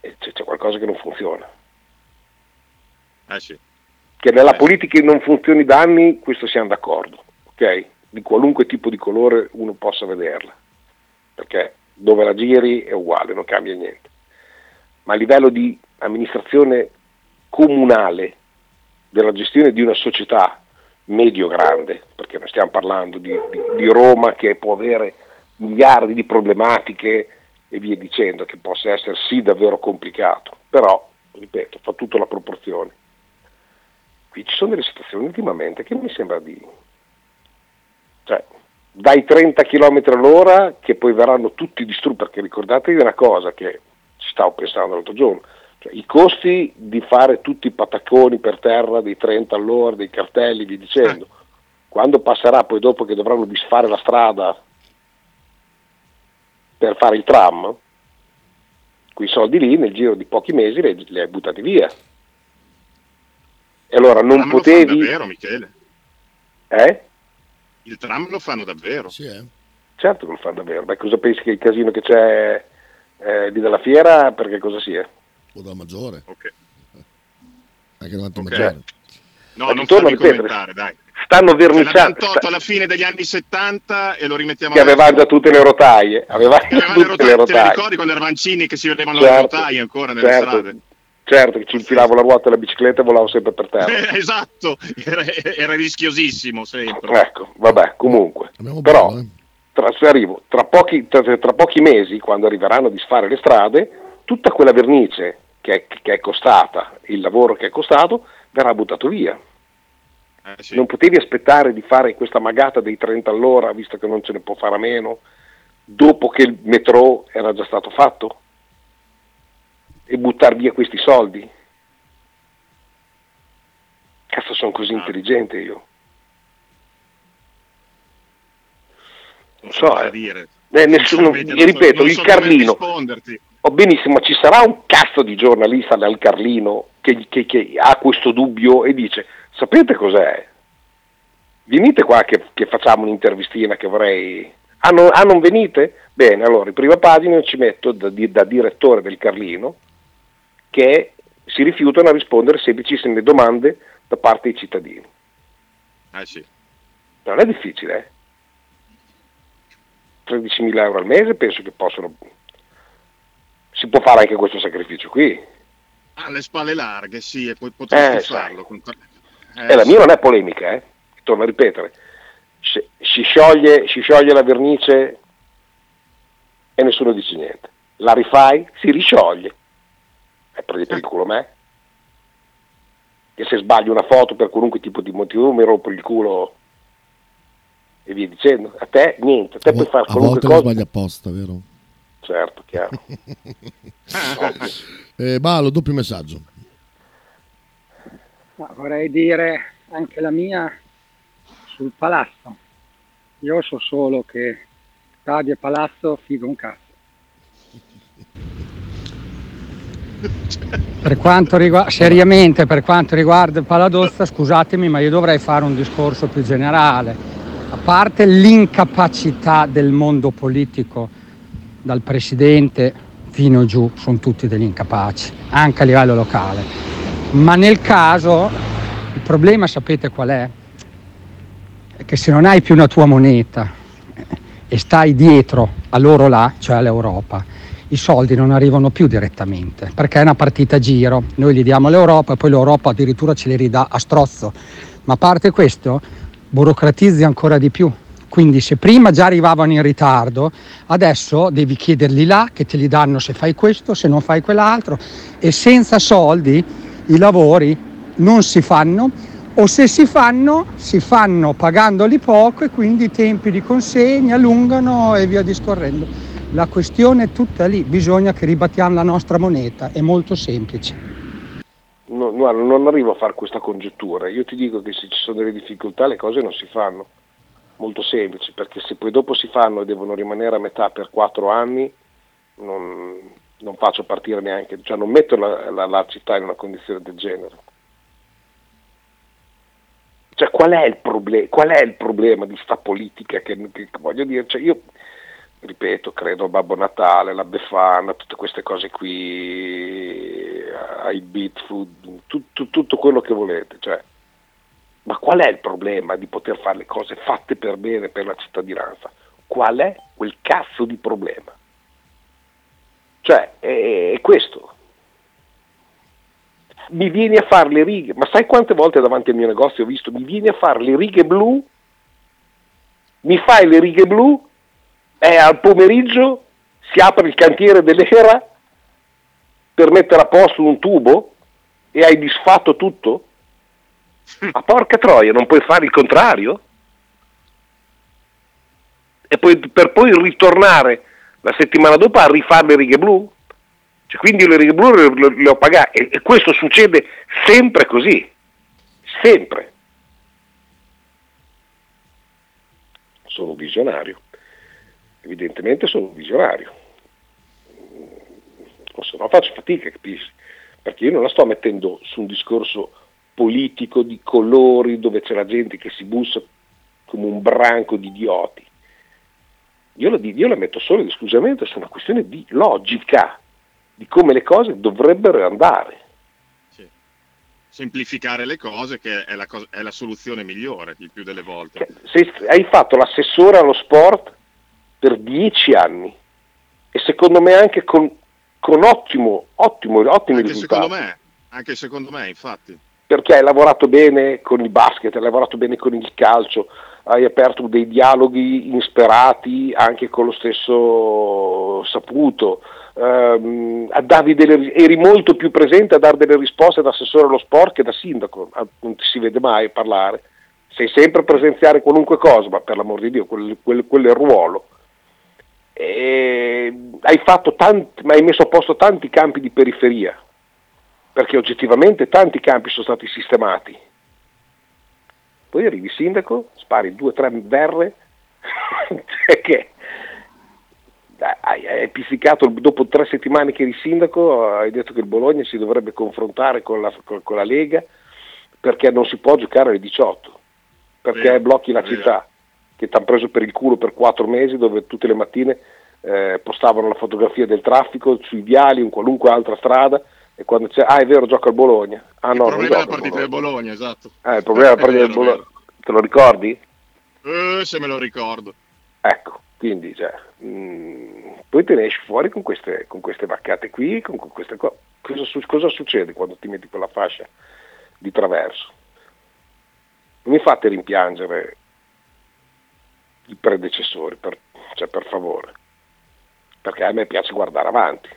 c'è, c'è, qualcosa che non funziona. Eh sì. Che nella eh politica non funzioni da anni, questo siamo d'accordo ok? Di qualunque tipo di colore uno possa vederla, perché dove la giri è uguale, non cambia niente. Ma a livello di amministrazione comunale della gestione di una società medio-grande, perché non stiamo parlando di, di, di Roma che può avere miliardi di problematiche e via dicendo, che possa essere sì davvero complicato, però, ripeto, fa tutta la proporzione. Qui ci sono delle situazioni ultimamente che mi sembra di cioè, dai 30 km all'ora che poi verranno tutti distrutti, perché ricordatevi una cosa che ci stavo pensando l'altro giorno, cioè, i costi di fare tutti i patacconi per terra dei 30 all'ora, dei cartelli, vi dicendo, eh. quando passerà poi dopo che dovranno disfare la strada per fare il tram, quei soldi lì nel giro di pochi mesi li, li hai buttati via. E allora non potevi... Davvero, Michele? Eh? Il tram lo fanno davvero. Sì, eh. Certo che lo fanno davvero. Beh, cosa pensi che il casino che c'è eh, lì dalla fiera, perché cosa sia? O da maggiore. Ok. Anche davanti okay. maggiore. No, non farmi commentare, dai. Stanno verniciando. Tolto alla fine degli anni 70 e lo rimettiamo Che avevano già tutte le rotaie. Avevano tutte le rotaie. Te le ricordi quando erano Vancini che si vedevano certo, le rotaie ancora nelle certo. strade? Certo, che ci infilavo la ruota della bicicletta e volavo sempre per terra. esatto, era, era, rischiosissimo sempre. Ecco, vabbè, comunque. Però, eh. tra, se arrivo, tra pochi, tra, tra pochi mesi, quando arriveranno a disfare le strade, tutta quella vernice che è, che è costata, il lavoro che è costato, verrà buttato via. Eh, sì. Non potevi aspettare di fare questa magata dei 30 all'ora, visto che non ce ne può fare a meno, dopo che il metro era già stato fatto? E buttare via questi soldi? Cazzo, sono così Ah. intelligente io. Non so, eh. dire. Eh, nessuno- so- ripeto, il so come Carlino. Oh, benissimo, ma ci sarà un cazzo di giornalista al Carlino che, che- che ha questo dubbio e dice, sapete cos'è? Venite qua che, che facciamo un'intervistina che vorrei... Ah, non- ah, non venite? Bene, allora in prima pagina ci metto da, da direttore del Carlino che si rifiutano a rispondere semplicissime domande da parte dei cittadini. Eh sì. Non è difficile, eh? 13.000 euro al mese penso che possono... Si può fare anche questo sacrificio qui. Ha le spalle larghe, sì, e poi potresti Eh, farlo. con- e la mia non è polemica, eh? torno a ripetere. Se- si, scioglie, si scioglie la vernice e nessuno dice niente. La rifai, si riscioglie. Prendi per il culo me. Che se sbaglio una foto per qualunque tipo di motivo mi rompo il culo e via dicendo. A te niente, a te A, puoi fare a qualunque volte lo cosa. sbaglia apposta, vero? Certo, chiaro. Eh, Balo, doppio messaggio. Ma vorrei dire anche la mia sul palazzo. Io so solo che stadio e palazzo figo un cazzo. Per quanto riguarda, seriamente, per quanto riguarda il Paladozza, scusatemi, ma io dovrei fare un discorso più generale. A parte l'incapacità del mondo politico, dal presidente fino giù, sono tutti degli incapaci, anche a livello locale. Ma nel caso, il problema sapete qual è? È che se non hai più una tua moneta eh, e stai dietro a loro là, cioè all'Europa, i soldi non arrivano più direttamente, perché è una partita a giro, noi li diamo all'Europa e poi l'Europa addirittura ce li ridà a strozzo. Ma a parte questo, burocratizzi ancora di più. Quindi se prima già arrivavano in ritardo, adesso devi chiederli là che te li danno se fai questo, se non fai quell'altro e senza soldi i lavori non si fanno o se si fanno, si fanno pagandoli poco e quindi i tempi di consegna allungano e via discorrendo. La questione è tutta lì, bisogna che ribattiamo la nostra moneta, è molto semplice. No, guarda, non arrivo a fare questa congettura, io ti dico che se ci sono delle difficoltà le cose non si fanno, molto semplici, perché se poi dopo si fanno e devono rimanere a metà per quattro anni, non, non faccio partire neanche, cioè non metto la, la- la città in una condizione del genere. Cioè qual è il, proble- qual è il problema di sta politica che- che voglio dire, cioè io ripeto, credo a Babbo Natale, la Befana, tutte queste cose qui, ai beat food, tutto, tutto quello che volete. Cioè. Ma qual è il problema di poter fare le cose fatte per bene per la cittadinanza? Qual è quel cazzo di problema? Cioè, è, è questo. Mi vieni a fare le righe, ma sai quante volte davanti al mio negozio ho visto, mi vieni a fare le righe blu, mi fai le righe blu e al pomeriggio si apre il cantiere dell'era per mettere a posto un tubo e hai disfatto tutto? Ma porca troia, non puoi fare il contrario? E poi per poi ritornare la settimana dopo a rifare le righe blu? Cioè, quindi le righe blu le, le- le ho pagate e, e questo succede sempre così, sempre. Sono visionario, evidentemente sono visionario, o se no faccio fatica, capisci? Perché io non la sto mettendo su un discorso politico di colori dove c'è la gente che si bussa come un branco di idioti. Io la, io la metto solo ed esclusivamente su una questione di logica, di come le cose dovrebbero andare. Semplificare le cose che è la, cosa- è la soluzione migliore il più delle volte. Se hai fatto l'assessore allo sport per dieci anni e secondo me anche con, con ottimo, ottimo, ottimi Anche risultati. secondo me, anche secondo me, infatti. perché hai lavorato bene con il basket, hai lavorato bene con il calcio, hai aperto dei dialoghi insperati anche con lo stesso Saputo, ehm, delle, eri molto più presente a dare delle risposte da assessore allo sport che da sindaco, non ti si vede mai parlare, sei sempre a presenziare qualunque cosa, ma per l'amor di Dio, quello è il ruolo. E hai, tanti, hai messo a posto tanti campi di periferia, perché oggettivamente tanti campi sono stati sistemati. Poi arrivi sindaco, spari due o tre verre, cioè che hai pizzicato dopo tre settimane che eri sindaco, hai detto che il Bologna si dovrebbe confrontare con la, con la Lega perché non si può giocare alle 18, perché Vero. blocchi la città, che ti hanno preso per il culo per quattro mesi dove tutte le mattine eh, postavano la fotografia del traffico sui viali, in qualunque altra strada e quando c'è, ah è vero, gioca al Bologna. Ah, il no, problema è la partita del Bologna, esatto. Eh, il problema è la partita del Bologna. Te lo ricordi? Eh, se me lo ricordo. Ecco, quindi cioè, mh, mm, poi te ne esci fuori con queste, con queste vaccate qui, con, con queste co- cosa, cosa, succede quando ti metti quella fascia di traverso? Non mi fate rimpiangere i predecessori, per, cioè per favore, perché a me piace guardare avanti.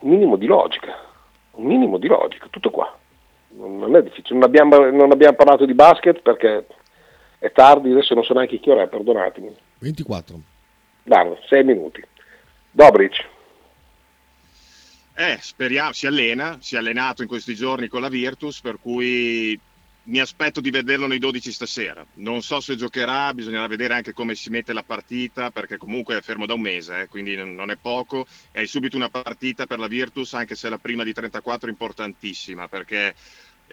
Un minimo di logica, un minimo di logica, tutto qua. Non, è difficile, non abbiamo, non abbiamo parlato di basket perché è tardi, adesso non so neanche che ora è, perdonatemi. 24. Guarda, 6 minuti. Dobric. Eh, speriamo, si allena, si è allenato in questi giorni con la Virtus, per cui mi aspetto di vederlo nei 12 stasera. Non so se giocherà, bisognerà vedere anche come si mette la partita, perché comunque è fermo da un mese, eh, quindi non è poco. Hai subito una partita per la Virtus, anche se la prima di 34 è importantissima, perché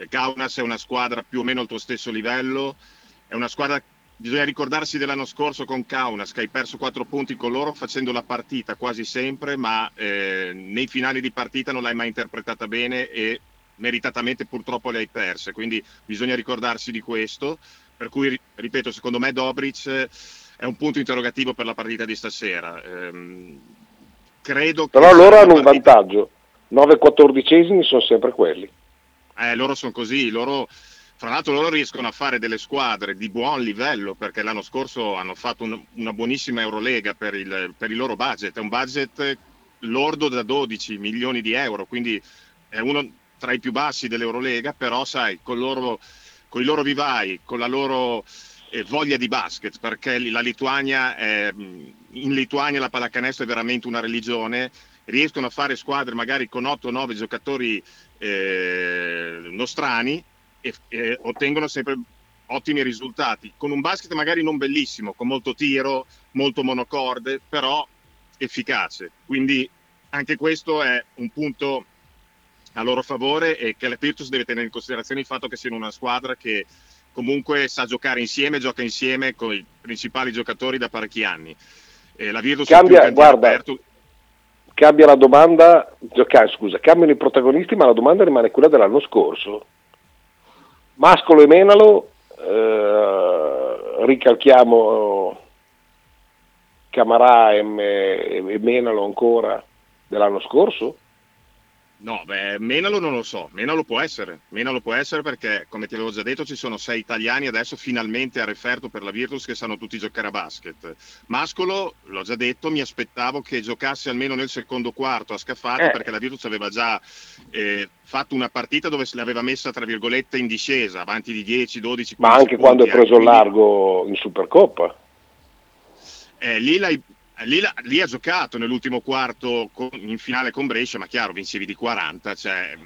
Kaunas è una squadra più o meno al tuo stesso livello, è una squadra bisogna ricordarsi dell'anno scorso con Kaunas che hai perso quattro punti con loro facendo la partita quasi sempre ma eh, nei finali di partita non l'hai mai interpretata bene e meritatamente purtroppo le hai perse quindi bisogna ricordarsi di questo. Per cui ripeto secondo me Dobric è un punto interrogativo per la partita di stasera. Ehm, credo però loro hanno partita... un vantaggio. 9 14 sono sempre quelli. Eh, loro sono così loro fra l'altro loro riescono a fare delle squadre di buon livello perché l'anno scorso hanno fatto un, una buonissima Eurolega per il, per il, loro budget, è un budget lordo da 12 milioni di euro, quindi è uno tra i più bassi dell'Eurolega, però sai, con, loro, con i loro vivai, con la loro eh, voglia di basket, perché la Lituania è, in Lituania la pallacanestro è veramente una religione, riescono a fare squadre magari con 8-9 giocatori eh, nostrani e, e ottengono sempre ottimi risultati, con un basket magari non bellissimo, con molto tiro, molto monocorde, però efficace. Quindi anche questo è un punto a loro favore e che la Virtus deve tenere in considerazione il fatto che siano una squadra che comunque sa giocare insieme, gioca insieme con i principali giocatori da parecchi anni. E la Virtus cambia, guarda, aperto... cambia la domanda, scusa, cambiano i protagonisti, ma la domanda rimane quella dell'anno scorso. Mascolo e Menalo, eh, ricalchiamo Camarà e, e Menalo ancora dell'anno scorso? No, beh, Menalo non lo so, Menalo può essere, Menalo può essere perché, come ti avevo già detto, ci sono sei italiani adesso finalmente a referto per la Virtus che sanno tutti giocare a basket. Mascolo, l'ho già detto, mi aspettavo che giocasse almeno nel secondo quarto a Scafati eh. perché la Virtus aveva già eh, fatto una partita dove se l'aveva messa, tra virgolette, in discesa, avanti di 10, 12, 15 Ma anche quando ha preso il largo in Supercoppa. Eh, lì l'hai Lì, lì, ha giocato nell'ultimo quarto con, in finale con Brescia, ma chiaro, vincevi di 40, cioè,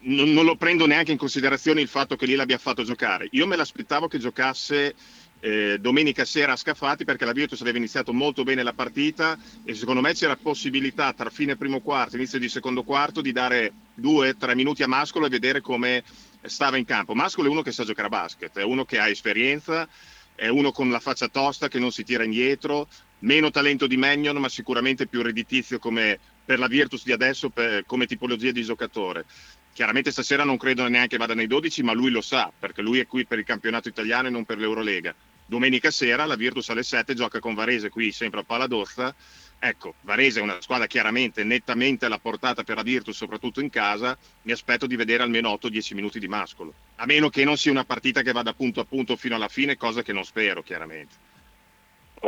non, non, lo prendo neanche in considerazione il fatto che lì l'abbia fatto giocare. Io me l'aspettavo che giocasse eh, domenica sera a Scafati perché la Virtus aveva iniziato molto bene la partita e secondo me c'era possibilità tra fine primo quarto e inizio di secondo quarto di dare due, tre minuti a Mascolo e vedere come stava in campo. Mascolo è uno che sa giocare a basket, è uno che ha esperienza, è uno con la faccia tosta che non si tira indietro, meno talento di Magnon, ma sicuramente più redditizio come per la Virtus di adesso, per, come tipologia di giocatore. Chiaramente stasera non credo neanche vada nei 12, ma lui lo sa, perché lui è qui per il campionato italiano e non per l'Eurolega. Domenica sera la Virtus alle 7 gioca con Varese qui sempre a Paladozza. Ecco, Varese è una squadra chiaramente nettamente alla portata per la Virtus, soprattutto in casa. Mi aspetto di vedere almeno 8-10 minuti di mascolo. A meno che non sia una partita che vada punto a punto fino alla fine, cosa che non spero chiaramente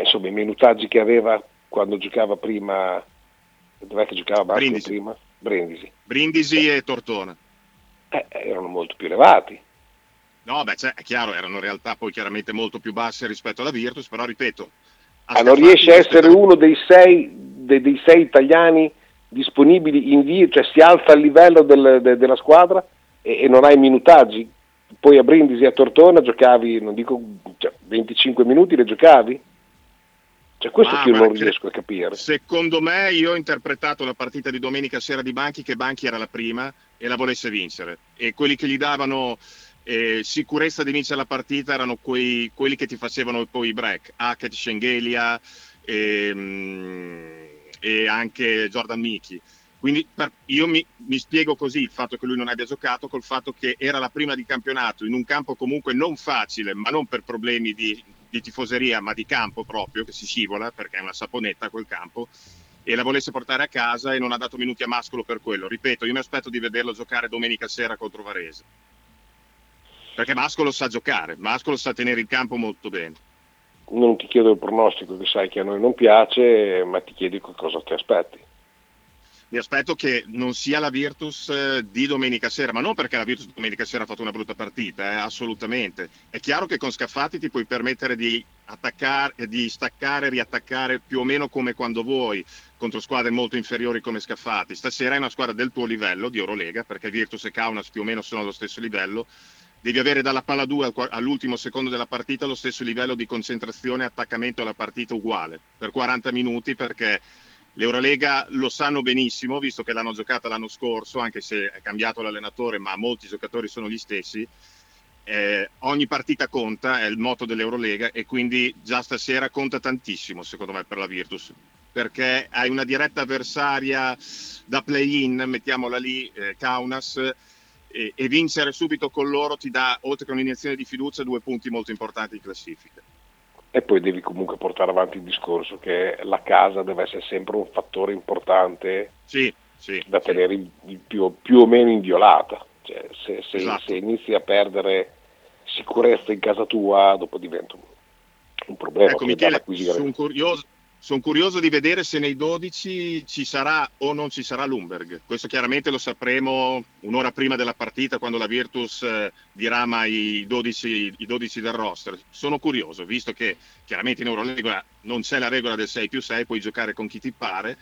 insomma, i minutaggi che aveva quando giocava prima Dov'è che giocava Mascolo Brindisi. prima? Brindisi. Brindisi e Tortona. Eh, erano molto più elevati. No, beh, cioè, è chiaro, erano realtà poi chiaramente molto più basse rispetto alla Virtus, però ripeto... a Ah, non riesce a essere uno dei sei, dei, dei sei italiani disponibili in via, cioè si alza il livello del- de- della squadra e, e non hai minutaggi. Poi a Brindisi e a Tortona giocavi, non dico cioè, 25 minuti, le giocavi? Cioè questo Ah, che io non riesco a capire. Secondo me io ho interpretato la partita di domenica sera di Banchi che Banchi era la prima e la volesse vincere e quelli che gli davano eh, sicurezza di vincere la partita erano quei, quelli che ti facevano poi i break, Hackett, Schengelia e, e anche Jordan Miki. Quindi per- io mi, mi spiego così il fatto che lui non abbia giocato col fatto che era la prima di campionato in un campo comunque non facile, ma non per problemi di, di tifoseria, ma di campo proprio, che si scivola perché è una saponetta quel campo, e la volesse portare a casa e non ha dato minuti a Mascolo per quello. Ripeto, io mi aspetto di vederlo giocare domenica sera contro Varese. Perché Mascolo sa giocare, Mascolo sa tenere il campo molto bene. Non ti chiedo il pronostico che sai che a noi non piace, ma ti chiedi che cosa ti aspetti. Mi aspetto che non sia la Virtus eh, di domenica sera, ma non perché la Virtus domenica sera ha fatto una brutta partita, eh, assolutamente. È chiaro che con Scaffati ti puoi permettere di attaccare, di staccare, riattaccare più o meno come quando vuoi contro squadre molto inferiori come Scaffati. Stasera è una squadra del tuo livello di Eurolega, perché Virtus e Kaunas più o meno sono allo stesso livello. Devi avere dalla palla 2 al qua- all'ultimo secondo della partita lo stesso livello di concentrazione e attaccamento alla partita uguale per 40 minuti perché L'Eurolega lo sanno benissimo, visto che l'hanno giocata l'anno scorso, anche se è cambiato l'allenatore, ma molti giocatori sono gli stessi. Eh, ogni partita conta, è il motto dell'Eurolega, e quindi già stasera conta tantissimo, secondo me, per la Virtus, perché hai una diretta avversaria da play-in, mettiamola lì, eh, Kaunas, e, e vincere subito con loro ti dà, oltre che un'iniezione di fiducia, due punti molto importanti in classifica. E poi devi comunque portare avanti il discorso che la casa deve essere sempre un fattore importante Sì, sì. da tenere in più, più o meno inviolata. Cioè, se, se- Esatto. se inizi a perdere sicurezza in casa tua, dopo diventa un, un problema Ecco, Michele, sono curioso, son curioso di vedere se nei 12 ci sarà o non ci sarà Lumberg. Questo chiaramente lo sapremo un'ora prima della partita, quando la Virtus eh, dirama i 12, i 12 del roster. Sono curioso, visto che chiaramente in Eurolega non c'è la regola del 6 più 6, puoi giocare con chi ti pare.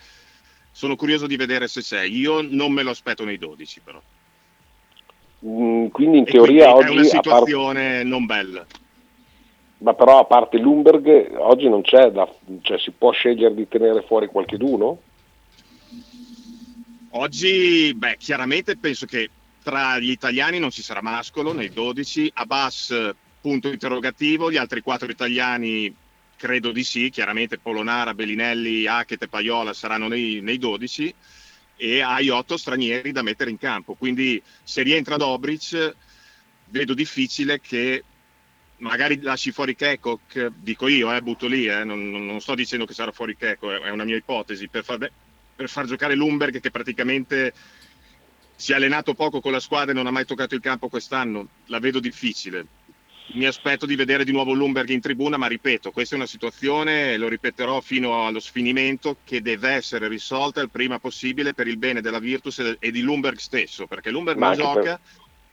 Sono curioso di vedere se c'è. Io non me lo aspetto nei 12, però. Mm, quindi in teoria quindi è una oggi, a parte- situazione non bella. Ma però a parte Lumberg, oggi non c'è, da, cioè si può scegliere di tenere fuori qualcheduno? Oggi, beh, chiaramente penso che tra gli italiani non ci sarà Mascolo nei 12, Abbas punto interrogativo, gli altri quattro italiani credo di sì, chiaramente Polonara, Bellinelli, Hackett e Paiola saranno nei, nei 12 e hai otto stranieri da mettere in campo, quindi se rientra Dobric vedo difficile che magari lasci fuori Kekok, dico io, eh, butto lì, eh, non, non- sto dicendo che sarà fuori Kekok, è una mia ipotesi, per far, per far giocare Lumberg che praticamente si è allenato poco con la squadra e non ha mai toccato il campo quest'anno, la vedo difficile. Mi aspetto di vedere di nuovo Lumberg in tribuna, ma ripeto, questa è una situazione, lo ripeterò fino allo sfinimento, che deve essere risolta il prima possibile per il bene della Virtus e, di Lumberg stesso, perché Lumberg Ma non gioca, per-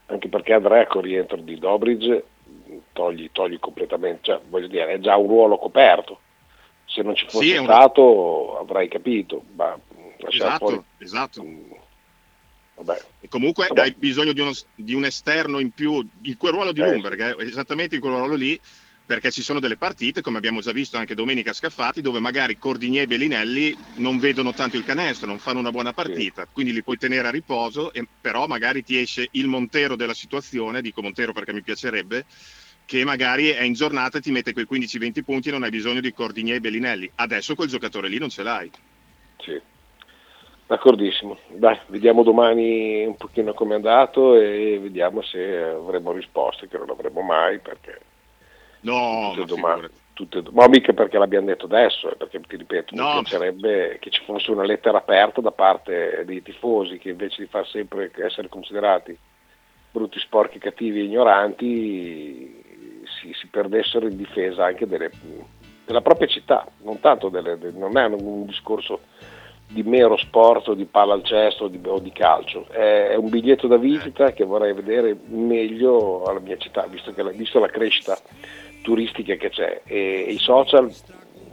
anche perché Andrea con il rientro di Dobrich togli, togli completamente, cioè voglio dire, è già un ruolo coperto. Se non ci fosse Sì, stato avrei capito, ma esatto, fuori... esatto. Vabbè. E comunque Vabbè. hai bisogno di, uno- di un esterno in più, in quel ruolo di Eh, Lumberg, eh, esattamente in quel ruolo lì, perché ci sono delle partite, come abbiamo già visto anche domenica a Scaffati, dove magari Cordinier e Bellinelli non vedono tanto il canestro, non fanno una buona partita, quindi li puoi tenere a riposo, e- però magari ti esce il Montero della situazione, dico Montero perché mi piacerebbe, che magari è in giornata e ti mette quei 15-20 punti e non hai bisogno di Cordinier e Bellinelli. Adesso quel giocatore lì non ce l'hai. Sì. D'accordissimo, dai, vediamo domani un pochino come è andato e vediamo se avremo risposte, che non avremo mai perché No, tutte figurati. tutte, ma mica perché l'abbiamo detto adesso, eh, perché ti ripeto, No. mi piacerebbe che ci fosse una lettera aperta da parte dei tifosi che invece di far sempre essere considerati brutti, sporchi, cattivi e ignoranti si, si perdessero in difesa anche delle- della propria città, non tanto delle, de- non è un discorso di mero sport o di palla al cesto di, o di calcio. È, è, un biglietto da visita che vorrei vedere meglio alla mia città, visto, che, visto la crescita turistica che c'è e, e i social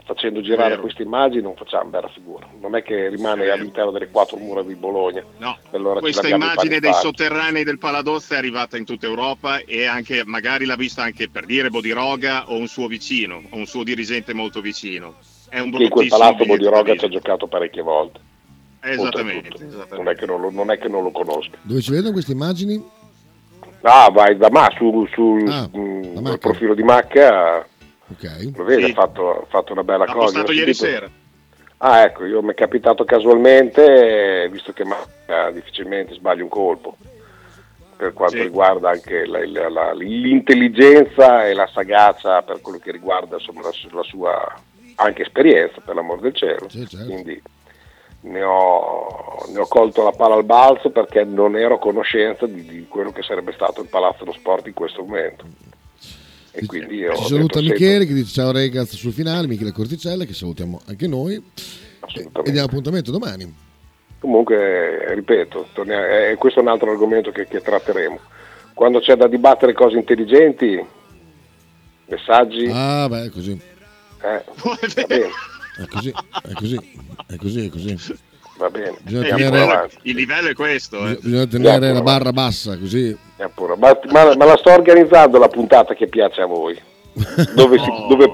facendo girare Vero. queste immagini non facciamo bella figura. Non è che rimane Vero. all'interno delle quattro mura di Bologna. No, allora questa immagine dei sotterranei del Paladozza è arrivata in tutta Europa e anche magari l'ha vista anche per dire Bodiroga o un suo vicino, o un suo dirigente molto vicino. È un in quel palazzo Bodiroga ci ha giocato parecchie volte. Esattamente, esattamente. Non, è che non, lo, non è che non lo conosco. Dove ci vedono queste immagini? Ah, vai da Ma, sul su, ah, mm, profilo di Macca Okay. Lo vedi, sì. ha, fatto, ha, fatto, una bella ha cosa. L'ho ieri sera. Ah, ecco, io mi è capitato casualmente, visto che Macca difficilmente sbaglia un colpo, per quanto sì. riguarda anche la, la, la, l'intelligenza e la sagacia per quello che riguarda insomma, la, la, sua anche esperienza, per l'amor del cielo. Sì, certo. Quindi ne ho, ne ho, colto la palla al balzo perché non ero a conoscenza di, di quello che sarebbe stato il Palazzo dello Sport in questo momento. E quindi io Ci saluta Michele che dice ciao Regaz sul finale, Michele Corticella che salutiamo anche noi e diamo appuntamento domani. Comunque, ripeto, è, questo è un altro argomento che, che tratteremo. Quando c'è da dibattere cose intelligenti, messaggi... Ah, beh, è così. Eh. È così, è così, è così, è così. Va bene. Bisogna tenere, il livello è questo. Eh. Bisogna tenere la barra bassa, così. Ma, ma, ma, la sto organizzando la puntata che piace a voi. Dove, si, dove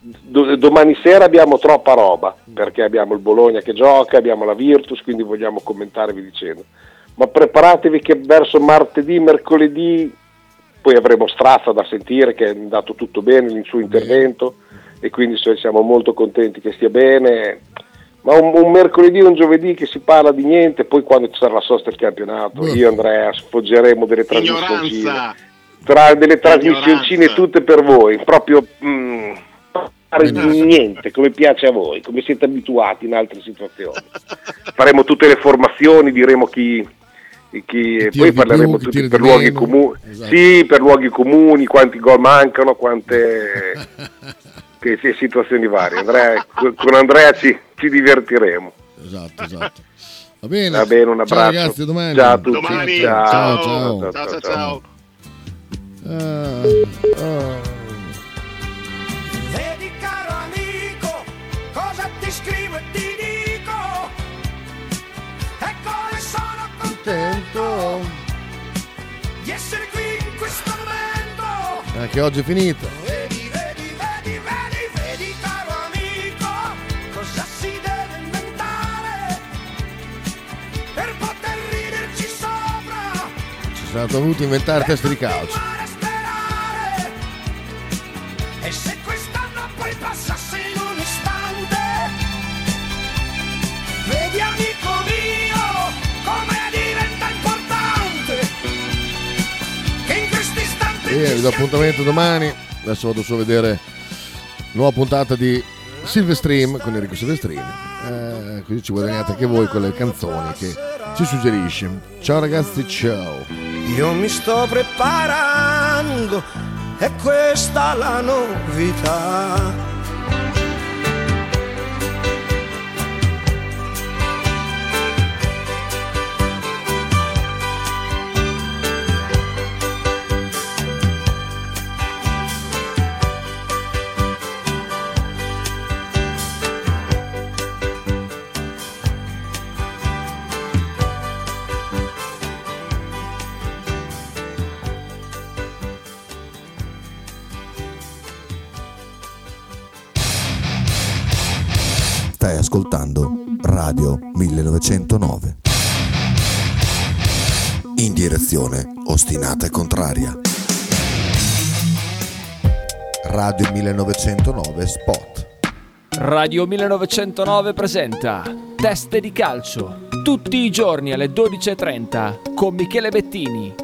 do, domani sera abbiamo troppa roba, perché abbiamo il Bologna che gioca, abbiamo la Virtus, quindi vogliamo commentarvi dicendo. Ma preparatevi che verso martedì, mercoledì, poi avremo Strazza da sentire che è andato tutto bene il suo intervento e quindi siamo molto contenti che stia bene ma un, un, mercoledì o un giovedì che si parla di niente, poi quando ci sarà la sosta del campionato, io e Andrea sfoggeremo delle trasmissioni, tra delle trasmissioncine tutte per voi, proprio mm, di niente, come piace a voi, come siete abituati in altre situazioni. Faremo tutte le formazioni, diremo chi, chi poi parleremo più, tutti per luoghi comuni, esatto. sì, per luoghi comuni, quanti gol mancano, quante che situazioni varie. Andrea, con Andrea ci, ci, divertiremo. Esatto, esatto. Va bene. Va bene, un abbraccio. Ciao ragazzi, domani. Ciao a tutti. Domani. Ciao, ciao. Ciao, ciao, ciao. ciao. Uh, uh. Vedi caro amico, cosa ti scrivo e ti dico. Ecco e sono contento di essere qui in questo momento. Anche oggi è finita. Sono dovuto inventare teste di calcio. E se quest'anno poi passasse in un istante, vedi amico mio come diventa importante. Che in questo istante. E vi do appuntamento domani. Adesso vado su a vedere nuova puntata di Silvestream con Enrico Silvestrini. Eh, così ci guadagnate anche voi con le canzoni che ci suggerisce. Ciao ragazzi, ciao. Io mi sto preparando, è questa la novità. Ascoltando Radio 1909. In direzione ostinata e contraria. Radio 1909 Spot. Radio 1909 presenta Teste di calcio. Tutti i giorni alle 12.30 con Michele Bettini.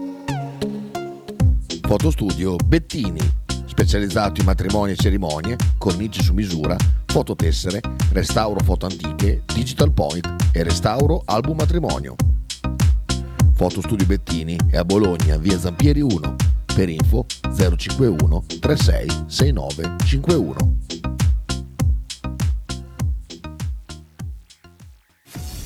Fotostudio Bettini specializzato in matrimoni e cerimonie, cornici su misura, fototessere, restauro foto antiche, digital point e restauro album matrimonio. Fotostudio Bettini è a Bologna, via Zampieri 1. Per info 051 36 69 51.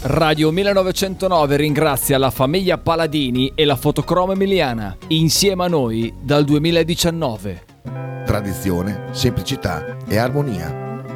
Radio 1909 ringrazia la famiglia Paladini e la fotocromo emiliana, insieme a noi dal 2019. Tradizione, semplicità e armonia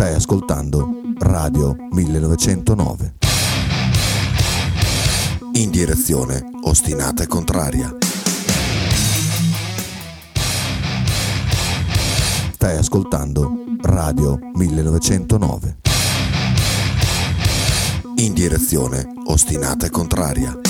Stai ascoltando Radio 1909. In direzione ostinata e contraria. Stai ascoltando Radio 1909. In direzione ostinata e contraria.